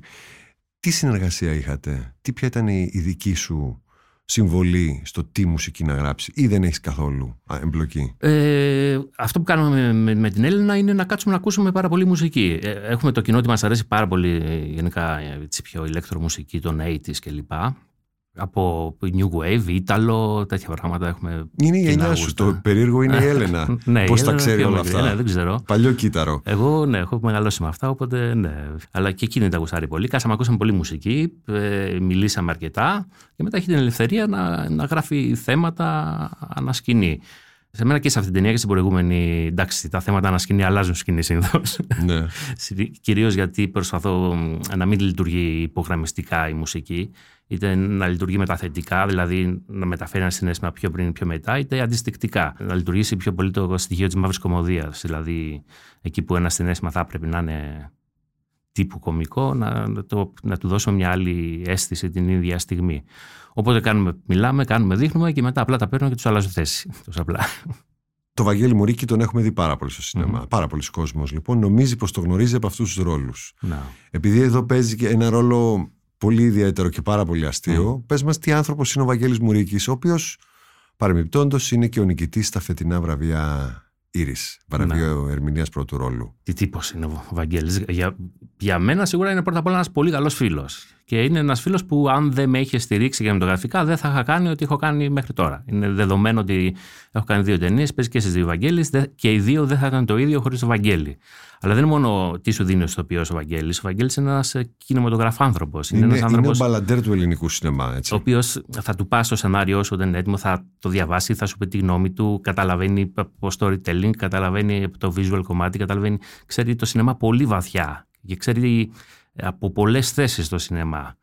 Τι συνεργασία είχατε, τι ποια ήταν η δική σου συμβολή στο τι μουσική να γράψεις; Ή δεν έχεις καθόλου εμπλοκή; Ε, αυτό που κάνουμε με, με, την Έλληνα είναι να κάτσουμε να ακούσουμε πάρα πολύ μουσική. Ε, έχουμε το κοινό ότι μας αρέσει πάρα πολύ ε, γενικά έτσι πιο ηλεκτρομουσική των 80s κλπ από New Wave, Ítαλο, τέτοια πράγματα έχουμε. Είναι η γενιά σου. Το περίεργο είναι η Έλενα. ναι, Πώς τα ξέρει όλα αυτά. Ναι, δεν ξέρω. Παλιό κύτταρο. Εγώ ναι, έχω μεγαλώσει με αυτά, οπότε ναι. Αλλά και εκείνη τα γουστάρει πολύ. Κάσαμε, ακούσαμε πολύ μουσική, ε, μιλήσαμε αρκετά και μετά έχει την ελευθερία να, να γράφει θέματα ανασκηνή. Σε μένα και σε αυτή την ταινία και στην προηγούμενη. Εντάξει, τα θέματα ανασκηνή αλλάζουν σκηνή συνήθως. Ναι. Κυρίως γιατί προσπαθώ να μην λειτουργεί υπογραμμιστικά η μουσική είτε να λειτουργεί μεταθετικά, δηλαδή να μεταφέρει ένα συνέστημα πιο πριν πιο μετά, είτε αντιστοιχτικά. Να λειτουργήσει πιο πολύ το στοιχείο της μαύρης κομμωδίας. Δηλαδή, εκεί που ένα συνέστημα θα πρέπει να είναι τύπου κομικό, να, το, να του δώσουμε μια άλλη αίσθηση την ίδια στιγμή. Οπότε κάνουμε, μιλάμε, κάνουμε, δείχνουμε και μετά απλά τα παίρνω και τους αλλάζω θέση. Τόσο απλά. Το Βαγγέλη Μουρίκη τον έχουμε δει πάρα πολύ στο σινεμα mm Πάρα πολλοί κόσμος λοιπόν νομίζει πως το γνωρίζει από αυτούς τους ρόλους. Επειδή εδώ παίζει και ένα ρόλο πολύ ιδιαίτερο και πάρα πολύ αστείο. Mm. Πες μας τι άνθρωπος είναι ο Βαγγέλης Μουρίκης, ο οποίος παρεμπιπτόντως είναι και ο νικητής στα φετινά βραβεία Ήρης, βραβείο ναι. ερμηνείας πρώτου ρόλου. Τι τύπος είναι ο Βαγγέλης. Για, για μένα σίγουρα είναι πρώτα απ' όλα ένας πολύ καλός φίλος. Και είναι ένας φίλος που αν δεν με είχε στηρίξει γραφικά δεν θα είχα κάνει ό,τι έχω κάνει μέχρι τώρα. Είναι δεδομένο ότι έχω κάνει δύο ταινίες, παίζει και στις δύο Βαγγέλη και οι δύο δεν θα ήταν το ίδιο χωρίς το Βαγγέλη. Αλλά δεν είναι μόνο τι σου δίνει ο ηθοποιός ο Βαγγέλη. Ο Βαγγέλη είναι ένας ε, κινηματογραφάνθρωπος. Είναι, είναι, ένας άνθρωπος, είναι ο μπαλαντέρ του ελληνικού σινεμά. Έτσι. Ο οποίος θα του πας το σενάριό σου όταν είναι έτοιμο, θα το διαβάσει, θα σου πει τη γνώμη του, καταλαβαίνει από storytelling, καταλαβαίνει το visual κομμάτι, καταλαβαίνει. Ξέρει το σινεμά πολύ βαθιά και ξέρει από πολλές θέσεις το σινεμά.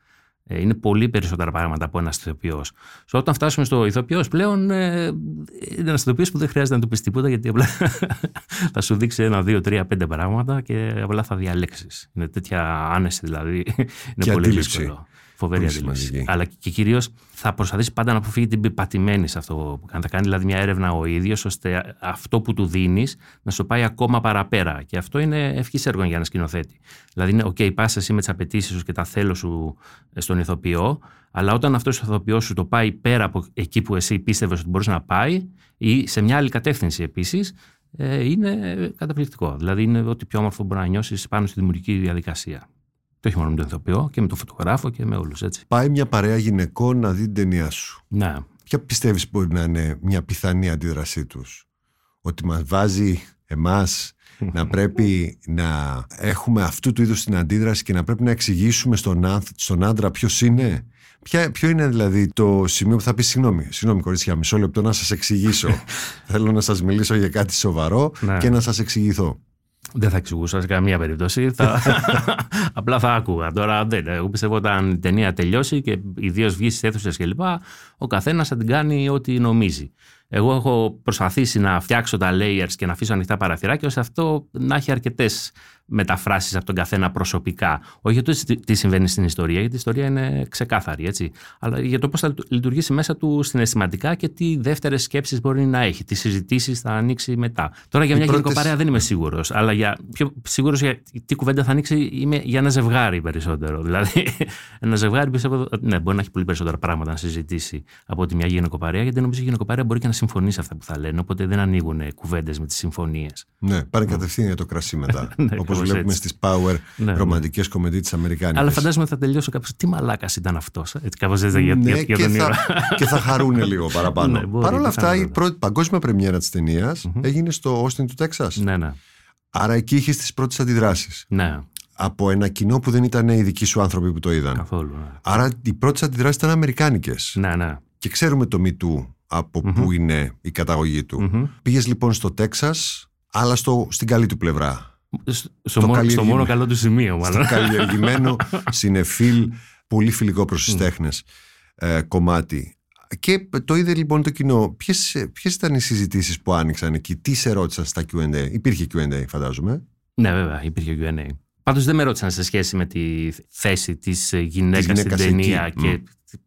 Ε, είναι πολύ περισσότερα πράγματα από ένας ηθοποιός. Όταν φτάσουμε στο ηθοποιός, πλέον ε, είναι ένας ηθοποιός που δεν χρειάζεται να του πεις τίποτα, γιατί απλά θα σου δείξει ένα, δύο, τρία, πέντε πράγματα και απλά θα διαλέξεις. Είναι τέτοια άνεση δηλαδή. Είναι και πολύ αντίληψη. δύσκολο. Φοβερή αντίληψη. Αλλά και κυρίως θα προσπαθήσει πάντα να αποφύγει την πεπατημένη σε αυτό που κάνει. Θα κάνει δηλαδή μια έρευνα ο ίδιος, ώστε αυτό που του δίνεις να σου πάει ακόμα παραπέρα. Και αυτό είναι ευχής έργο για ένα σκηνοθέτη. Δηλαδή, είναι, OK, πας εσύ με τις απαιτήσεις σου και τα θέλω σου στον ηθοποιό, αλλά όταν αυτός ο ηθοποιός σου το πάει πέρα από εκεί που εσύ πίστευες ότι μπορούσε να πάει, ή σε μια άλλη κατεύθυνση επίσης, ε, είναι καταπληκτικό. Δηλαδή, είναι ό,τι πιο όμορφο μπορεί να νιώσεις πάνω στη δημιουργική διαδικασία. Και όχι μόνο με τον ηθοποιό και με τον φωτογράφο και με όλους. Πάει μια παρέα γυναικών να δει την ταινία σου. Ναι. Ποια πιστεύεις μπορεί να είναι μια πιθανή αντίδρασή τους, Ότι μας βάζει εμάς να πρέπει να έχουμε αυτού του είδους την αντίδραση και να πρέπει να εξηγήσουμε στον, στον άντρα ποιος είναι; Ποια, ποιο είναι δηλαδή το σημείο που θα πεις συγγνώμη, συγγνώμη κορίτσια, μισό λεπτό να σας εξηγήσω. Θέλω να σας μιλήσω για κάτι σοβαρό ναι. και να σας εξηγηθώ. Δεν θα εξηγούσα σε καμία περίπτωση. Θα... Απλά θα άκουγα. Τώρα δεν. Εγώ πιστεύω όταν η ταινία τελειώσει και ιδίως βγει στις αίθουσες κλπ., ο καθένας θα την κάνει ό,τι νομίζει. Εγώ έχω προσπαθήσει να φτιάξω τα layers και να αφήσω ανοιχτά παραθυράκια ώστε αυτό να έχει αρκετές μεταφράσεις από τον καθένα προσωπικά. Όχι για το τι συμβαίνει στην ιστορία, γιατί η ιστορία είναι ξεκάθαρη, έτσι. Αλλά για το πώς θα λειτουργήσει μέσα του συναισθηματικά και τι δεύτερες σκέψεις μπορεί να έχει, τι συζητήσεις θα ανοίξει μετά. Τώρα για μια πρώτες... γυναικοπαρέα δεν είμαι σίγουρος, αλλά για πιο σίγουρος για τι κουβέντα θα ανοίξει είμαι για ένα ζευγάρι περισσότερο. Δηλαδή, ένα ζευγάρι πιστεύω ναι, μπορεί να έχει πολύ περισσότερα πράγματα να συζητήσει από ότι μια γυναικοπαρέα, γιατί νομίζω η γυναικοπαρέα μπορεί και να συμφωνεί σε αυτά που θα λένε, οπότε δεν ανοίγουν κουβέντες με τις συμφωνίες. Ναι, πάρει κατευθείαν για το κρασί μετά. ναι, Όπως βλέπουμε στις Power ναι, ναι. ρομαντικές κομμεντί της Αμερικάνικης. Αλλά φαντάζομαι θα τελειώσω κάποιος. Τι μαλάκας ήταν αυτός. Ε, έτσι κάπως έτσι για, ναι, για, τον θα, και θα χαρούν λίγο παραπάνω. ναι, Παρ' όλα αυτά, η πρώτη παγκόσμια πρεμιέρα της ταινίας έγινε στο Austin του Τέξας. Ναι, ναι. Άρα εκεί είχες τις πρώτες αντιδράσεις. Ναι. Από ένα κοινό που δεν ήταν οι δικοί σου άνθρωποι που το είδαν. Καθόλου. Ναι. Άρα οι πρώτες αντιδράσεις ήταν αμερικάνικες. Ναι, ναι. Και ξέρουμε το Me από πού είναι η καταγωγή του. mm Πήγες λοιπόν στο Τέξας, αλλά στο, στην καλή του πλευρά. Στο, μόνο, στο μόνο καλό του σημείο, μάλλον. Στο καλλιεργημένο, συνεφίλ, πολύ φιλικό προς τις τέχνες ε, κομμάτι. Και το είδε λοιπόν το κοινό. Ποιες ήταν οι συζητήσεις που άνοιξαν εκεί, τι σε ρώτησαν στα QA. Υπήρχε QA, φαντάζομαι. Ναι, βέβαια, υπήρχε QA. Πάντως δεν με ρώτησαν σε σχέση με τη θέση της γυναίκας στην ταινία και,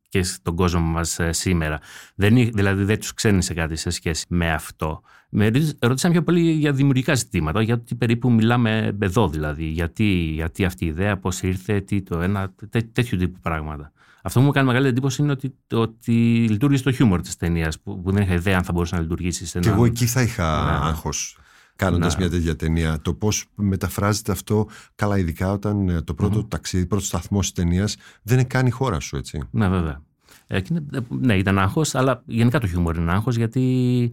και στον κόσμο μας σήμερα. Δεν, δηλαδή δεν τους ξένησε κάτι σε σχέση με αυτό. Με ρώτησαν πιο πολύ για δημιουργικά ζητήματα, για τι περίπου μιλάμε εδώ δηλαδή. Γιατί, γιατί αυτή η ιδέα, πώς ήρθε, τι το ένα, τέ, τέτοιου τύπου πράγματα. Αυτό που μου κάνει μεγάλη εντύπωση είναι ότι, ότι λειτουργήσε το χιούμορ της ταινίας, που, που, δεν είχα ιδέα αν θα μπορούσε να λειτουργήσει σε ένα. Και εγώ εκεί θα είχα ναι. άγχος κάνοντας ναι. μια τέτοια ταινία. Το πώς μεταφράζεται αυτό, καλά, ειδικά όταν ε, το πρώτο mm-hmm. ταξίδι, πρώτο σταθμό της ταινίας δεν είναι καν η χώρα σου, έτσι. Ναι, βέβαια. Ε, ναι, ήταν άγχος, αλλά γενικά το χιούμορ είναι άγχος γιατί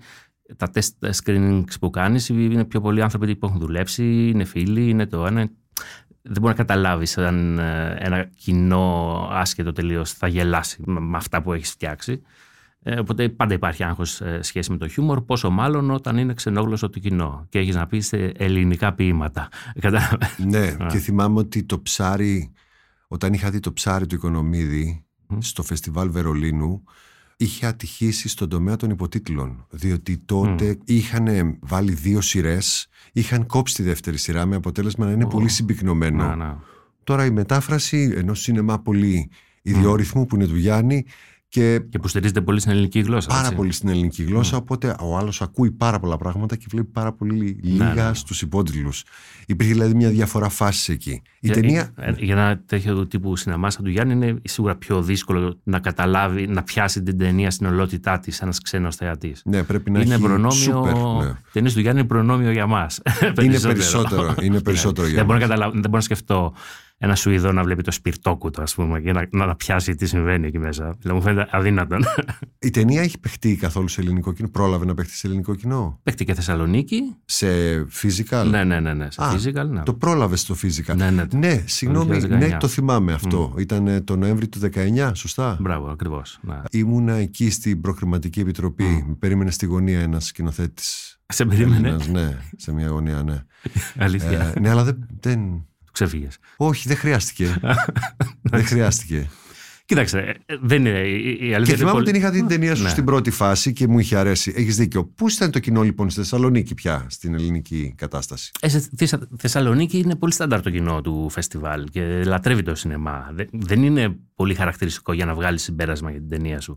τα τεστ screenings που κάνεις είναι πιο πολλοί άνθρωποι που έχουν δουλέψει, είναι φίλοι, είναι το ένα. Δεν μπορεί να καταλάβεις αν ε, ένα κοινό άσχετο τελείως θα γελάσει με αυτά που έχεις φτιάξει. Ε, οπότε πάντα υπάρχει άγχος ε, σχέση με το χιούμορ, πόσο μάλλον όταν είναι ξενόγλωσσο το κοινό και έχεις να πεις ελληνικά ποίηματα. Ναι, και θυμάμαι ότι το ψάρι, όταν είχα δει το ψάρι του Οικονομίδη στο φεστιβάλ Βερολίνου, είχε ατυχήσει στον τομέα των υποτίτλων. Διότι τότε mm. είχαν βάλει δύο σειρές, είχαν κόψει τη δεύτερη σειρά με αποτέλεσμα να είναι πολύ συμπυκνωμένο. Τώρα η μετάφραση ενός σινεμά πολύ ιδιόρυθμου που είναι του Γιάννη και, και που στηρίζεται πολύ στην ελληνική γλώσσα. Πάρα έτσι. πολύ στην ελληνική γλώσσα. Mm. Οπότε ο άλλος ακούει πάρα πολλά πράγματα και βλέπει πάρα πολύ λίγα ναι, ναι. στους υπότιτλους. Υπήρχε δηλαδή μια διαφορά φάσης εκεί. Η για, ταινία... Ε, για ένα τέτοιο τύπου σινεμά σαν του Γιάννη είναι σίγουρα πιο δύσκολο να καταλάβει, να πιάσει την ταινία στην ολότητά της ένας ξένος θεατής. Ναι, πρέπει να είναι έχει προνόμιο. Super, ναι. Ταινίες του Γιάννη είναι προνόμιο για μας. είναι περισσότερο. είναι περισσότερο για δεν, μπορώ να δεν μπορώ να σκεφτώ ένα Σουηδό να βλέπει το σπιρτόκουτο, ας πούμε, και να, να πιάσει τι συμβαίνει εκεί μέσα. Δηλαδή μου φαίνεται αδύνατον. Η ταινία έχει παιχτεί καθόλου σε ελληνικό κοινό; Πρόλαβε να παιχτεί σε ελληνικό κοινό; Παίχτηκε και Θεσσαλονίκη. Σε physical; Ναι, ναι, ναι. ναι σε Α, physical, ναι. Το πρόλαβε στο physical. Ναι, ναι, ναι συγγνώμη, ναι, το θυμάμαι αυτό. Mm. Ήταν το Νοέμβρη του 19, σωστά; Μπράβο, ακριβώς. Ναι. Ήμουνα εκεί στην προκριματική επιτροπή. Mm. περίμενε στη γωνία ένας σκηνοθέτης. Σε περίμενε. ναι, σε μια γωνία, ναι. Αλήθεια. Ε, ναι, αλλά δεν, δεν, ξεφύγες. Όχι, δεν χρειάστηκε. δεν χρειάστηκε. Κοίταξε, δεν είναι η αλήθεια. Και θυμάμαι ότι την είχα δει την ταινία σου ναι. στην πρώτη φάση και μου είχε αρέσει. Έχεις δίκιο. Πού ήταν το κοινό λοιπόν στη Θεσσαλονίκη πια, στην ελληνική κατάσταση; Ε, στη Θεσσαλονίκη είναι πολύ στάνταρ το κοινό του φεστιβάλ και λατρεύει το σινεμά. Δεν είναι πολύ χαρακτηριστικό για να βγάλεις συμπέρασμα για την ταινία σου.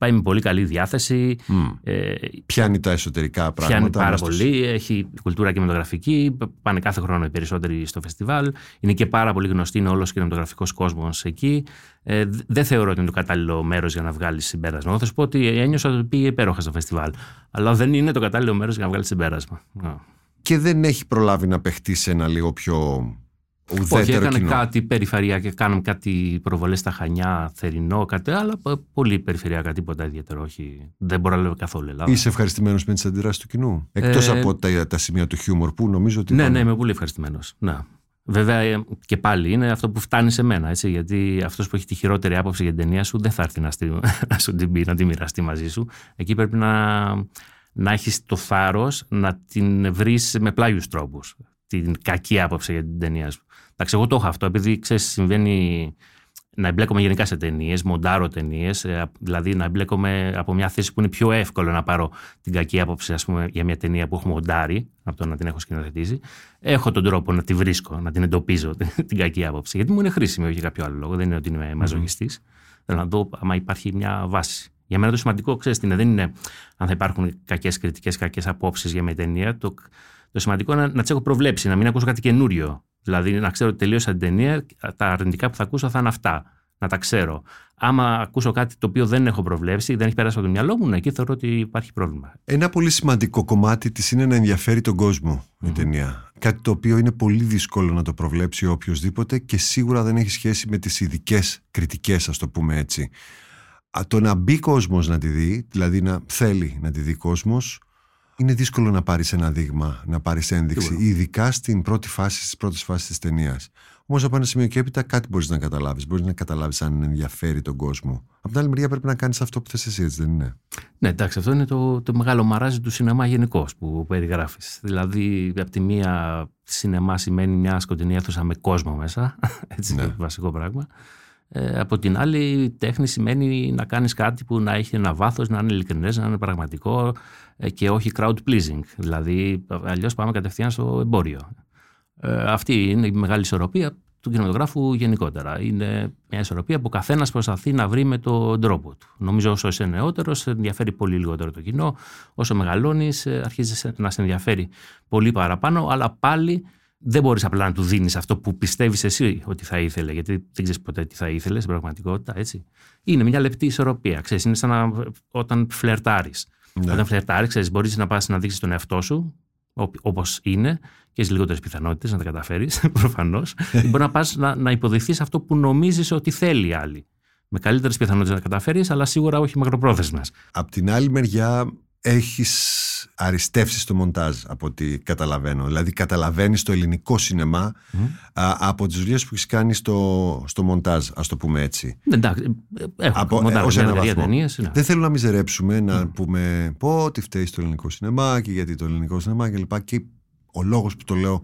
Πάει με πολύ καλή διάθεση. Mm. Ε, πιάνει τα εσωτερικά πράγματα. Πιάνει πάρα πολύ. Έχει κουλτούρα κινηματογραφική. Πάνε κάθε χρόνο οι περισσότεροι στο φεστιβάλ. Είναι και πάρα πολύ γνωστή. Είναι όλος ο κινηματογραφικός κόσμος εκεί. Ε, δεν θεωρώ ότι είναι το κατάλληλο μέρος για να βγάλεις συμπέρασμα. Θα σου πω ότι ένιωσα ότι πήγε υπέροχα στο φεστιβάλ. Αλλά δεν είναι το κατάλληλο μέρος για να βγάλεις συμπέρασμα. Και δεν έχει προλάβει να παιχτεί σε ένα λίγο πιο όχι, έκανε κοινό. κάτι περιφερειακά, κάναμε κάτι προβολές στα Χανιά, θερινό, κάτι άλλο, πολύ περιφερειακά, τίποτα ιδιαίτερο. Όχι, δεν μπορώ να λέω καθόλου Ελλάδα. Είσαι ευχαριστημένος με τις αντιδράσεις του κοινού; Εκτός ε, από τα, τα σημεία του χιούμορ που νομίζω ότι. Ναι, ναι, είμαι πολύ ευχαριστημένος. Να. Βέβαια ε, και πάλι είναι αυτό που φτάνει σε μένα. Έτσι, γιατί αυτός που έχει τη χειρότερη άποψη για την ταινία σου δεν θα έρθει να, στη, να σου την πει, να τη μοιραστεί μαζί σου. Εκεί πρέπει να, να έχεις το θάρρος να την βρεις με πλάγιους τρόπους. Την κακή άποψη για την ταινία σου. Εντάξει, εγώ το έχω αυτό, επειδή ξέρεις, συμβαίνει να εμπλέκομαι γενικά σε ταινίες, μοντάρω ταινίες, ε, δηλαδή να εμπλέκομαι από μια θέση που είναι πιο εύκολο να πάρω την κακή άποψη ας πούμε, για μια ταινία που έχω μοντάρει, από το να την έχω σκηνοθετήσει. Έχω τον τρόπο να τη βρίσκω, να την εντοπίζω την κακή άποψη, γιατί μου είναι χρήσιμη, όχι για κάποιο άλλο λόγο. Δεν είναι ότι είμαι μαζογιστής. Θέλω να δω άμα υπάρχει μια βάση. Για μένα το σημαντικό, ξέρεις τι είναι, δεν είναι αν θα υπάρχουν κακές κριτικές, κακές απόψεις για μια ταινία. Το, το σημαντικό είναι να τις έχω προβλέψει, να μην ακούσω κάτι καινούριο. Δηλαδή να ξέρω ότι τελείωσα την ταινία, τα αρνητικά που θα ακούσω θα είναι αυτά. Να τα ξέρω. Άμα ακούσω κάτι το οποίο δεν έχω προβλέψει, δεν έχει περάσει από το μυαλό μου, ναι, εκεί θεωρώ ότι υπάρχει πρόβλημα. Ένα πολύ σημαντικό κομμάτι της είναι να ενδιαφέρει τον κόσμο η ταινία. Κάτι το οποίο είναι πολύ δύσκολο να το προβλέψει οποιοδήποτε και σίγουρα δεν έχει σχέση με τις ειδικές κριτικές, ας το πούμε έτσι. Το να μπει κόσμος να τη δει, δηλαδή να θέλει να τη δει κόσμος, είναι δύσκολο να πάρεις ένα δείγμα, να πάρεις ένδειξη, ειδικά στην πρώτη φάση, στις πρώτες φάσεις της ταινίας. Όμως από ένα σημείο και έπειτα κάτι μπορείς να καταλάβεις. Μπορείς να καταλάβεις αν ενδιαφέρει τον κόσμο. Από την άλλη μεριά πρέπει να κάνεις αυτό που θες εσύ, έτσι δεν είναι; Ναι, εντάξει, αυτό είναι το, το μεγάλο μαράζι του σινεμά γενικώ που περιγράφεις. Δηλαδή, από τη μία, σινεμά σημαίνει μια σκοτεινή αίθουσα με κόσμο μέσα. Έτσι, ναι. είναι το βασικό πράγμα. Ε, από την άλλη, η τέχνη σημαίνει να κάνεις κάτι που να έχει ένα βάθος, να είναι ειλικρινές, να είναι πραγματικό ε, και όχι crowd pleasing. Δηλαδή, αλλιώς πάμε κατευθείαν στο εμπόριο. Ε, αυτή είναι η μεγάλη ισορροπία του κινηματογράφου γενικότερα. Είναι μια ισορροπία που καθένας προσπαθεί να βρει με τον τρόπο του. Νομίζω όσο είσαι νεότερος, σε ενδιαφέρει πολύ λιγότερο το κοινό. Όσο μεγαλώνεις, αρχίζεις να σε ενδιαφέρει πολύ παραπάνω, αλλά πάλι δεν μπορείς απλά να του δίνεις αυτό που πιστεύεις εσύ ότι θα ήθελε, γιατί δεν ξέρεις ποτέ τι θα ήθελε στην πραγματικότητα. Έτσι. Είναι μια λεπτή ισορροπία. Ξέρεις, είναι σαν να, όταν φλερτάρεις. Ναι. Όταν φλερτάρεις, μπορείς να πας να δείξεις τον εαυτό σου όπως είναι και έχει λιγότερες πιθανότητες να τα καταφέρεις, προφανώς. μπορεί να πας να, να υποδεχθείς αυτό που νομίζεις ότι θέλει η άλλη. Με καλύτερες πιθανότητες να καταφέρεις, αλλά σίγουρα όχι μακροπρόθεσμες. Απ' την άλλη μεριά, έχεις αριστεύσεις στο μοντάζ από ό,τι καταλαβαίνω. Δηλαδή, καταλαβαίνεις το ελληνικό σινεμά α, από τις δουλειές που έχεις κάνει στο, στο μοντάζ, ας το πούμε έτσι. Εντάξει, έχω από, μοντάζ, ένα βαθμό. Ταινίες, ναι. Δεν θέλω να μιζερέψουμε, να πούμε πω ότι φταίει στο ελληνικό σινεμά και γιατί το ελληνικό σινεμά κλπ. Και, και ο λόγος που το λέω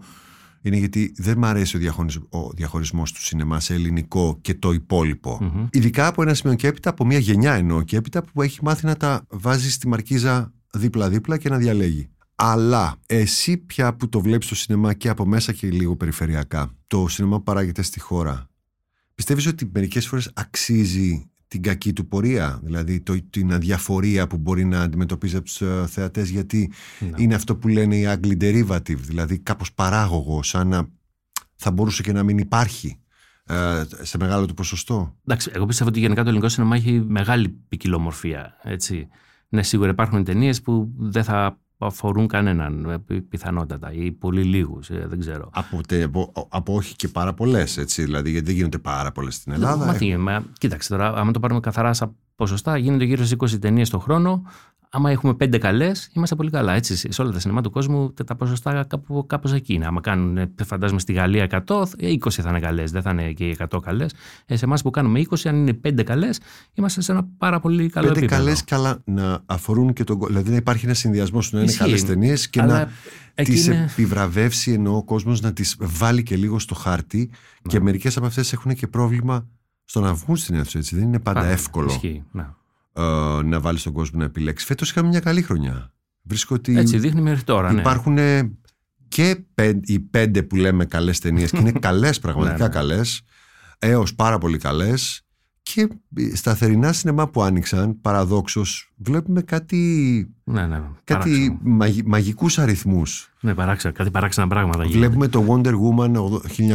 είναι γιατί δεν μου αρέσει ο, διαχωρισμός, ο διαχωρισμός του σινεμά σε ελληνικό και το υπόλοιπο. Mm-hmm. Ειδικά από ένα σημείο και έπειτα, από μια γενιά εννοώ και έπειτα που έχει μάθει να τα βάζει στη μαρκίζα δίπλα-δίπλα και να διαλέγει. Αλλά εσύ πια που το βλέπεις το σινεμά και από μέσα και λίγο περιφερειακά, το σινεμά που παράγεται στη χώρα, πιστεύεις ότι μερικές φορές αξίζει την κακή του πορεία, δηλαδή το, την αδιαφορία που μπορεί να αντιμετωπίζει από τους ε, θεατές γιατί ναι. είναι αυτό που λένε οι Άγγλοι derivative, δηλαδή κάπως παράγωγο, σαν να θα μπορούσε και να μην υπάρχει ε, σε μεγάλο του ποσοστό. Εντάξει, εγώ πιστεύω ότι γενικά το ελληνικό σινεμά έχει μεγάλη ποικιλομορφία. Έτσι. Ναι, σίγουρα υπάρχουν ταινίες που δεν θα αφορούν κανέναν ε, πιθανότατα ή πολύ λίγους, ε, δεν ξέρω. Από, από, από, όχι και πάρα πολλές, έτσι, δηλαδή, γιατί δεν γίνονται πάρα πολλές στην Ελλάδα. Μα, τι, μα, κοίταξε τώρα, άμα το πάρουμε καθαρά σαν ποσοστά, γίνονται γύρω στις 20 ταινίες το χρόνο άμα έχουμε πέντε καλές, είμαστε πολύ καλά. Έτσι, σε όλα τα σινεμά του κόσμου τα ποσοστά κάπου, κάπως εκεί είναι. Άμα κάνουν, φαντάζομαι στη Γαλλία 100, 20 θα είναι καλές, δεν θα είναι και 100 καλές. Ε, σε εμάς που κάνουμε 20, αν είναι πέντε καλές, είμαστε σε ένα πάρα πολύ καλό πέντε επίπεδο. Πέντε καλέ, καλά να αφορούν και τον. Δηλαδή να υπάρχει ένας συνδυασμός να είναι καλές ταινίες και να τις είναι... επιβραβεύσει ενώ ο κόσμος να τις βάλει και λίγο στο χάρτη. Ναι. Και μερικές από αυτές έχουν και πρόβλημα στο να βγουν στην αίθουσα. Έτσι. Δεν είναι πάντα Άρα, εύκολο. Ισχύει, ναι ε, να βάλεις τον κόσμο να επιλέξει. Φέτος είχαμε μια καλή χρονιά. Βρίσκω ότι. Έτσι δείχνει μέχρι τώρα. Ναι. Υπάρχουν και οι πέντε που λέμε καλές ταινίες και είναι καλές, πραγματικά ναι, ναι. καλές, έως πάρα πολύ καλές. Και στα θερινά σινεμά που άνοιξαν, παραδόξως, βλέπουμε κάτι, ναι, ναι, κάτι μαγι, μαγικούς αριθμούς. Ναι, παράξα, κάτι παράξενα πράγματα. Βλέπουμε το Wonder Woman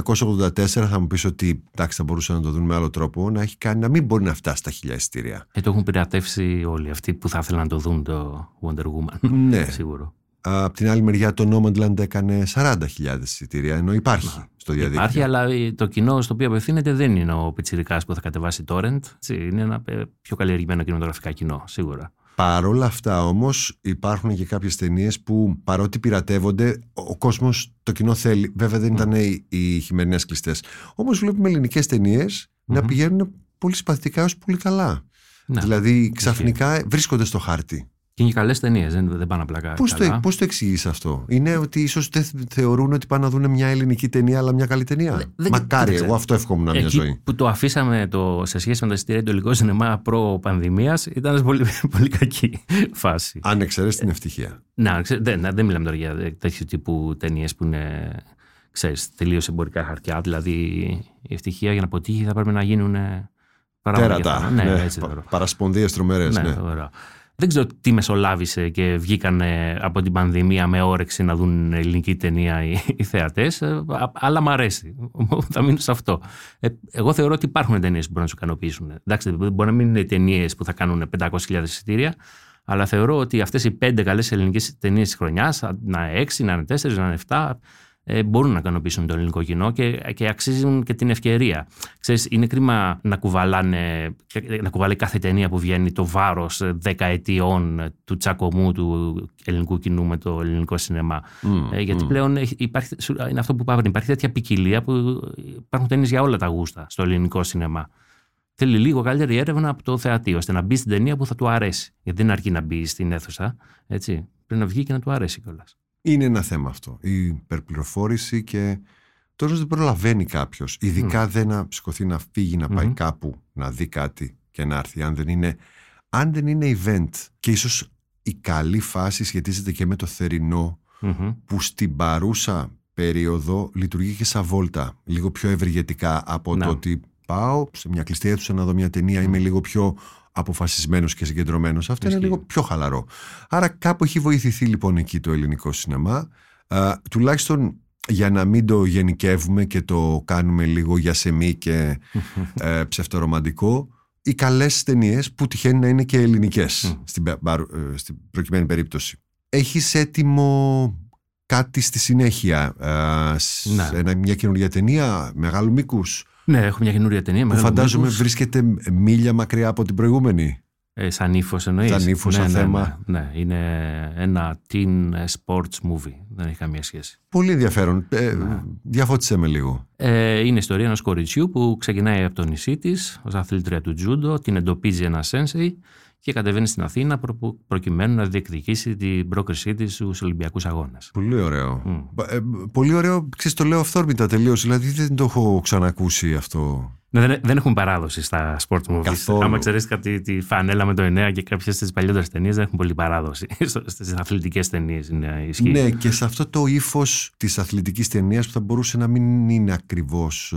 1984, θα μου πεις ότι εντάξει, θα μπορούσαν να το δουν με άλλο τρόπο, να, έχει κάνει, να μην μπορεί να φτάσει στα χιλιά εισιτήρια. Ε, το έχουν πειρατεύσει όλοι αυτοί που θα ήθελαν να το δουν το Wonder Woman. Ναι. Σίγουρο. Απ' την άλλη μεριά το Nomadland έκανε 40.000 εισιτήρια, ενώ υπάρχει Να, στο διαδίκτυο. Υπάρχει, αλλά το κοινό στο οποίο απευθύνεται δεν είναι ο πιτσιρικάς που θα κατεβάσει torrent. Είναι ένα ε, πιο καλλιεργημένο κινηματογραφικά κοινό, σίγουρα. Παρ' όλα αυτά όμως υπάρχουν και κάποιες ταινίες που παρότι πειρατεύονται ο κόσμος, το κοινό θέλει. Βέβαια δεν ήταν οι, οι χειμερινές κλειστές. Όμως βλέπουμε ελληνικές ταινίες να πηγαίνουν πολύ συμπαθητικά έως πολύ καλά. Να, δηλαδή ξαφνικά βρίσκονται στο χάρτη. Και είναι καλές ταινίες, δεν, δεν πάνε απλά καλά. Πώς το, πώς το εξηγείς αυτό, Είναι ότι ίσως δεν θεωρούν ότι πάνε να δουν μια ελληνική ταινία, αλλά μια καλή ταινία. Δεν, Μακάρι, εγώ αυτό εύχομαι να μια ζωή. Που το αφήσαμε το, σε σχέση με τα εισιτήρια του ελληνικού σινεμά προ-πανδημίας ήταν πολύ, πολύ κακή φάση. Αν εξαιρέσεις την ευτυχία. Να, δεν, δεν μιλάμε τώρα για τέτοιου τύπου ταινίες που είναι τελείως εμπορικά χαρτιά. Δηλαδή η ευτυχία για να αποτύχει θα πρέπει να γίνουν. Τέρατα. Ναι, ναι, Παρασπονδίες τρομερές. Ναι, ναι. Δεν ξέρω τι μεσολάβησε και βγήκαν από την πανδημία με όρεξη να δουν ελληνική ταινία οι, οι θεατές. Ε, αλλά μ' αρέσει. Θα μείνω σε αυτό. Ε, εγώ θεωρώ ότι υπάρχουν ταινίες που μπορούν να σου ικανοποιήσουν. Εντάξει, μπορεί να μην είναι ταινίες που θα κάνουν 500.000 εισιτήρια, αλλά θεωρώ ότι αυτές οι πέντε καλές ελληνικές ταινίες της χρονιάς, να είναι έξι, να είναι τέσσερις, να είναι εφτά, ε, μπορούν να ικανοποιήσουν το ελληνικό κοινό και, και αξίζουν και την ευκαιρία. Ξέρεις, είναι κρίμα να, κουβαλάνε, να κουβαλάει κάθε ταινία που βγαίνει το βάρος δεκαετιών του τσακωμού του ελληνικού κοινού με το ελληνικό σινεμά. ε, γιατί πλέον υπάρχει, είναι αυτό που είπα υπάρχει τέτοια ποικιλία που υπάρχουν ταινίες για όλα τα γούστα στο ελληνικό σινεμά. Θέλει λίγο καλύτερη έρευνα από το θεατή, ώστε να μπει στην ταινία που θα του αρέσει. Γιατί δεν αρκεί να μπει στην αίθουσα. Έτσι. Πρέπει να βγει και να του αρέσει κιόλας. Είναι ένα θέμα αυτό. Η υπερπληροφόρηση και τόσο δεν προλαβαίνει κάποιος. Ειδικά δεν να σηκωθεί να φύγει να πάει κάπου να δει κάτι και να έρθει. Αν δεν είναι, αν δεν είναι event. Και ίσως η καλή φάση σχετίζεται και με το θερινό που στην παρούσα περίοδο λειτουργεί και σαν βόλτα. Λίγο πιο ευεργετικά από Ναι. το ότι πάω σε μια κλειστή αίθουσα να δω μια ταινία, είμαι λίγο πιο αποφασισμένος και συγκεντρωμένος. Αυτό είναι Ισχύει. λίγο πιο χαλαρό. Άρα κάπου έχει βοηθηθεί λοιπόν εκεί το ελληνικό σινεμά. Α, τουλάχιστον για να μην το γενικεύουμε και το κάνουμε λίγο για σεμί και ε, ψευτορομαντικό, οι καλές ταινίες που τυχαίνει να είναι και ελληνικές Μμ. στην, πε- παρου- ε, στην προκειμένη περίπτωση. Έχεις έτοιμο κάτι στη συνέχεια, ε, σ- Ναι. ένα, μια καινούργια ταινία μεγάλου μήκους; Ναι, έχω μια καινούρια ταινία. που μεγάλου φαντάζομαι μήκους. βρίσκεται μίλια μακριά από την προηγούμενη. Ε, σαν ύφος εννοείς; Σαν ύφος, σαν θέμα. Ναι, ναι, είναι ένα teen sports movie. Δεν έχει καμία σχέση. Πολύ ενδιαφέρον. Ε, Ναι. Διαφώτισέ με λίγο. Ε, είναι η ιστορία ενός κοριτσιού που ξεκινάει από το νησί της ως αθλήτρια του τζούντο, την εντοπίζει ένα σένσεϊ και κατεβαίνει στην Αθήνα προ- προκειμένου να διεκδικήσει την πρόκρισή της στους Ολυμπιακούς Αγώνες. Πολύ ωραίο. Μμ. Ε, πολύ ωραίο, ξέρεις, το λέω αυθόρμητα τελείως. Δηλαδή δεν το έχω ξανακούσει αυτό. Ναι, δεν, δεν έχουν παράδοση στα sport movies. Καθόλου. Άμα ξέρεις κάτι τη φανέλα με το 9 και κάποιες στι παλιότερες ταινίες δεν έχουν πολύ παράδοση. Στις αθλητικές ταινίες είναι ισχύει. Ναι, και σε αυτό το ύφος της αθλητικής ταινίας που θα μπορούσε να μην είναι ακριβώς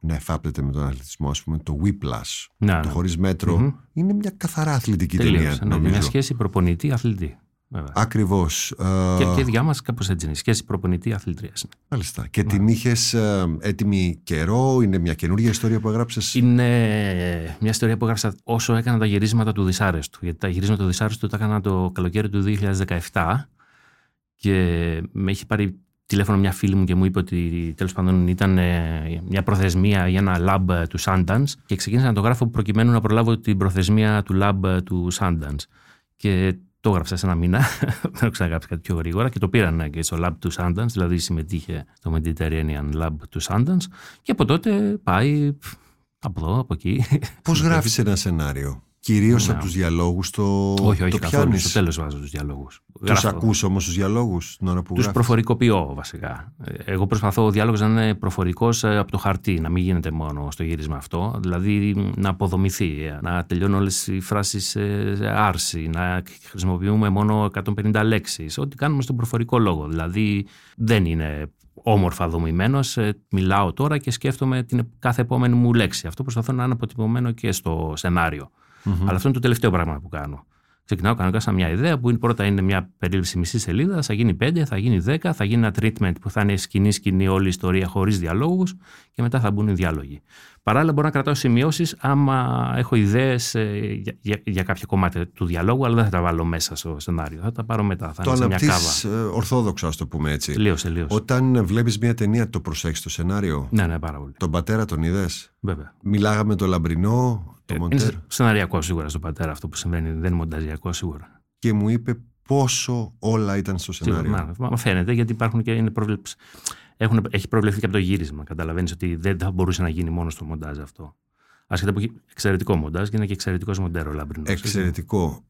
να εφάπτεται με τον αθλητισμό, ας πούμε, το Whiplash. Ναι, Το ναι. χωρίς μέτρο. Μμμ. Είναι μια καθαρά αθλητική Τελείως, ταινία, ναι, νομίζω. Μια σχέση προπονητή-αθλητή. Βέβαια. Ακριβώς. Και, και η δικιά μας κάπως έτσι είναι. Σχέση προπονητή-αθλητρία. Μάλιστα. Και Ναι. την είχες έτοιμη καιρό, είναι μια καινούργια ιστορία που έγραψες; Είναι μια ιστορία που έγραψα όσο έκανα τα γυρίσματα του Δυσάρεστου. Γιατί τα γυρίσματα του Δυσάρεστου τα έκανα το καλοκαίρι του 2017 και με έχει πάρει τηλέφωνο μια φίλη μου και μου είπε ότι τέλος πάντων ήταν ε, μια προθεσμία για ένα lab του Sundance και ξεκίνησα να το γράφω προκειμένου να προλάβω την προθεσμία του lab του Sundance. Και το έγραψα σε ένα μήνα, δεν έχω ξαναγράψει κάτι πιο γρήγορα και το πήραν και στο lab του Sundance, δηλαδή συμμετείχε το Mediterranean Lab του Sundance και από τότε πάει πφ, από εδώ, από εκεί. Πώς γράφεις ένα σενάριο; Κυρίως Ναι. από τους διαλόγους το, όχι, όχι, το καθόλου. πιάνεις. Στο τέλος βάζω τους διαλόγους. Τους ακούς όμως τους διαλόγους την ώρα που Τους γράφεις; προφορικοποιώ βασικά. Ε, Εγώ προσπαθώ ο διάλογος να είναι προφορικός από το χαρτί, να μην γίνεται μόνο στο γύρισμα αυτό. Δηλαδή να αποδομηθεί, ε, να τελειώνουν όλες οι φράσεις σε άρση, να χρησιμοποιούμε μόνο 150 λέξεις. Ό,τι κάνουμε στον προφορικό λόγο. Δηλαδή δεν είναι όμορφα δομημένος. Μιλάω τώρα και σκέφτομαι την κάθε επόμενη μου λέξη. Αυτό προσπαθώ να είναι αποτυπωμένο και στο σενάριο. Μμμ. Αλλά αυτό είναι το τελευταίο πράγμα που κάνω. Ξεκινάω κανονικά σαν μια ιδέα που είναι, πρώτα είναι μια περίληψη μισής σελίδας, θα γίνει 5, θα γίνει 10, θα γίνει ένα treatment που θα είναι σκηνή-σκηνή όλη η ιστορία χωρίς διαλόγους και μετά θα μπουν οι διάλογοι. Παράλληλα, μπορώ να κρατάω σημειώσεις άμα έχω ιδέες για, για, για κάποια κομμάτια του διαλόγου, αλλά δεν θα τα βάλω μέσα στο σενάριο. Θα τα πάρω μετά. Θα Το είναι σε μια αναπτύσσεις κάβα. ορθόδοξα, ας το πούμε έτσι. Τελείω, τελείω. Όταν βλέπεις μια ταινία, το προσέχεις το σενάριο; Ναι, ναι, πάρα πολύ. Τον πατέρα τον είδες; Βέβαια. Μιλάγαμε το λαμπρινό, το Ε, Μοντέρ; είναι σεναριακό σίγουρα στον πατέρα αυτό που συμβαίνει. Δεν είναι μονταζιακό σίγουρα. Και μου είπε πόσο όλα ήταν στο Σίγουρα, σενάριο. μα, μα φαίνεται γιατί υπάρχουν και είναι προβλέψεις. Έχουν, έχει προβλεφθεί και από το γύρισμα. Καταλαβαίνεις ότι δεν θα μπορούσε να γίνει μόνος στο μοντάζ αυτό. Άσχετα που έχει εξαιρετικό μοντάζ και είναι και εξαιρετικός μοντέρο λαμπρινό. Εξαιρετικό.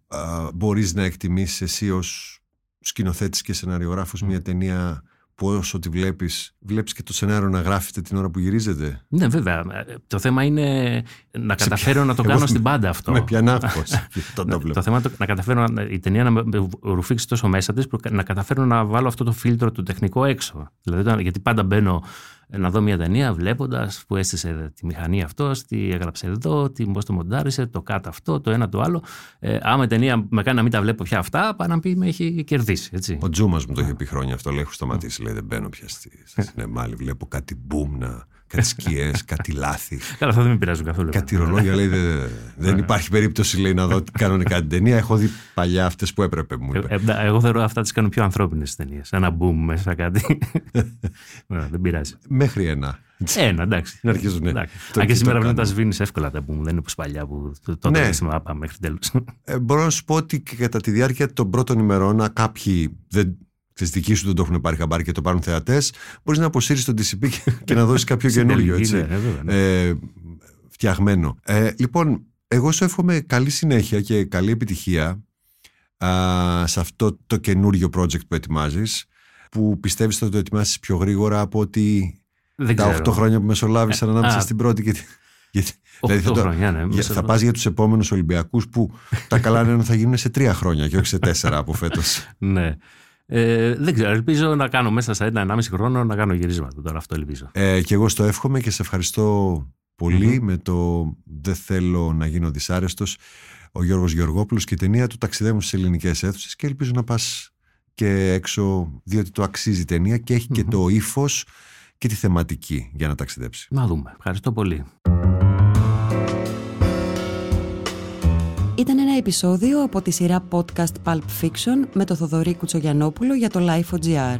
Μπορείς να εκτιμήσεις εσύ ως σκηνοθέτης και σεναριογράφος μια ταινία που όσο τη βλέπεις, βλέπεις και το σενάριο να γράφεται την ώρα που γυρίζεται; Ναι, βέβαια. Ε, Το θέμα είναι να καταφέρω να το Εγώ κάνω με- στην πάντα αυτό. Με πιανά αυτός. Τον το το βλέπω. θέμα είναι το- να καταφέρω να, η ταινία να με με ρουφήξει τόσο μέσα της, που να καταφέρω να βάλω αυτό το φίλτρο του τεχνικό έξω. Δηλαδή, όταν- γιατί πάντα μπαίνω να δω μια ταινία βλέποντας που έστησε τη μηχανή αυτό, τι έγραψε εδώ, τι πώς το μοντάρισε, το κάτω αυτό, το ένα το άλλο. Ε, άμα η ταινία με κάνει να μην τα βλέπω πια αυτά, πάει να πει με έχει κερδίσει. Έτσι. Ο Τζούμας μου το είχε πει χρόνια αυτό. Λέει: Έχω σταματήσει. Λέει: Δεν μπαίνω πια στη, στη σινεμά. Λέει, Βλέπω κάτι μπουμ, να, κάτι σκιές, κάτι λάθη. Καλά, αυτά δεν με πειράζουν καθόλου. Κάτι ρολόγια λέει: «Δεν- Δεν υπάρχει περίπτωση λέει, να δω κανονικά την ταινία. Έχω δει παλιά αυτές που έπρεπε, μου Ε, είπε. ε, εντάξει, εγώ θεωρώ αυτά τις κάνουν πιο ανθρώπινες ταινίες. Ένα boom μέσα κάτι. Ωραία, δεν πειράζει. Μέχρι ένα. Ένα, εντάξει. Να αρχίζουν, ναι. Εντάξει. Το Αν και τι σήμερα το πρέπει να τα κάνουμε. σβήνεις εύκολα τα boom. Δεν είναι όπως παλιά που το- τότε Ναι. δεν ναι. πάμε μέχρι τέλου. Ε, μπορώ να σου πω ότι και κατά τη διάρκεια των πρώτων ημερών, αν κάποιοι δεν, τις δικοί σου δεν το έχουν πάρει χαμπάρι και το πάρουν θεατές, μπορείς να αποσύρεις τον TCP και, και να δώσεις κάποιο καινούριο. Έτσι. Ναι, ναι, βέβαια, ναι. ε, φτιαγμένο. Ε, λοιπόν, εγώ σου εύχομαι καλή συνέχεια και καλή επιτυχία α, σε αυτό το καινούριο project που ετοιμάζεις που πιστεύεις ότι θα το ετοιμάσεις πιο γρήγορα από ότι Δεν τα ξέρω. 8 χρόνια που μεσολάβησαν Ε, ανάμεσα α. στην πρώτη και, τη- γιατί, δηλαδή θα, Οχτώ το- χρόνια, ναι. για- Μέσα- θα πας για τους επόμενους Ολυμπιακούς που τα καλά λένε θα γίνουν σε τρία χρόνια και όχι σε τέσσερα από φέτος. Ναι. Ε, δεν ξέρω, ελπίζω να κάνω μέσα σε ένα-ενάμιση χρόνο να κάνω γυρίσματα τώρα, αυτό ελπίζω. Ε, και εγώ στο εύχομαι και σε ευχαριστώ με το «Δεν θέλω να γίνω δυσάρεστος» ο Γιώργος Γεωργόπουλος και η ταινία του ταξιδεύουν στις ελληνικές αίθουσες και ελπίζω να πας και έξω διότι το αξίζει η ταινία και εχει και το ύφος και τη θεματική για να ταξιδέψει. Να δούμε. Ευχαριστώ πολύ. Ήταν ένα επεισόδιο από τη σειρά podcast Pulp Fiction με το Θοδωρή Κουτσογιανόπουλο για το Life.gr.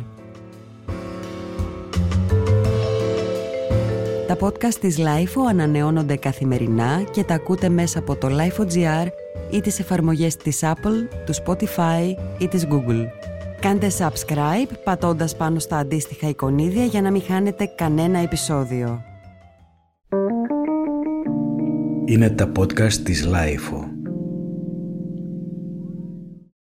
Τα podcast της Lifeo ανανεώνονται καθημερινά και τα ακούτε μέσα από το Lifeo.gr ή τις εφαρμογές της Apple, του Spotify ή της Google. Κάντε subscribe πατώντας πάνω στα αντίστοιχα εικονίδια για να μην χάνετε κανένα επεισόδιο. Είναι τα podcast της Lifeo.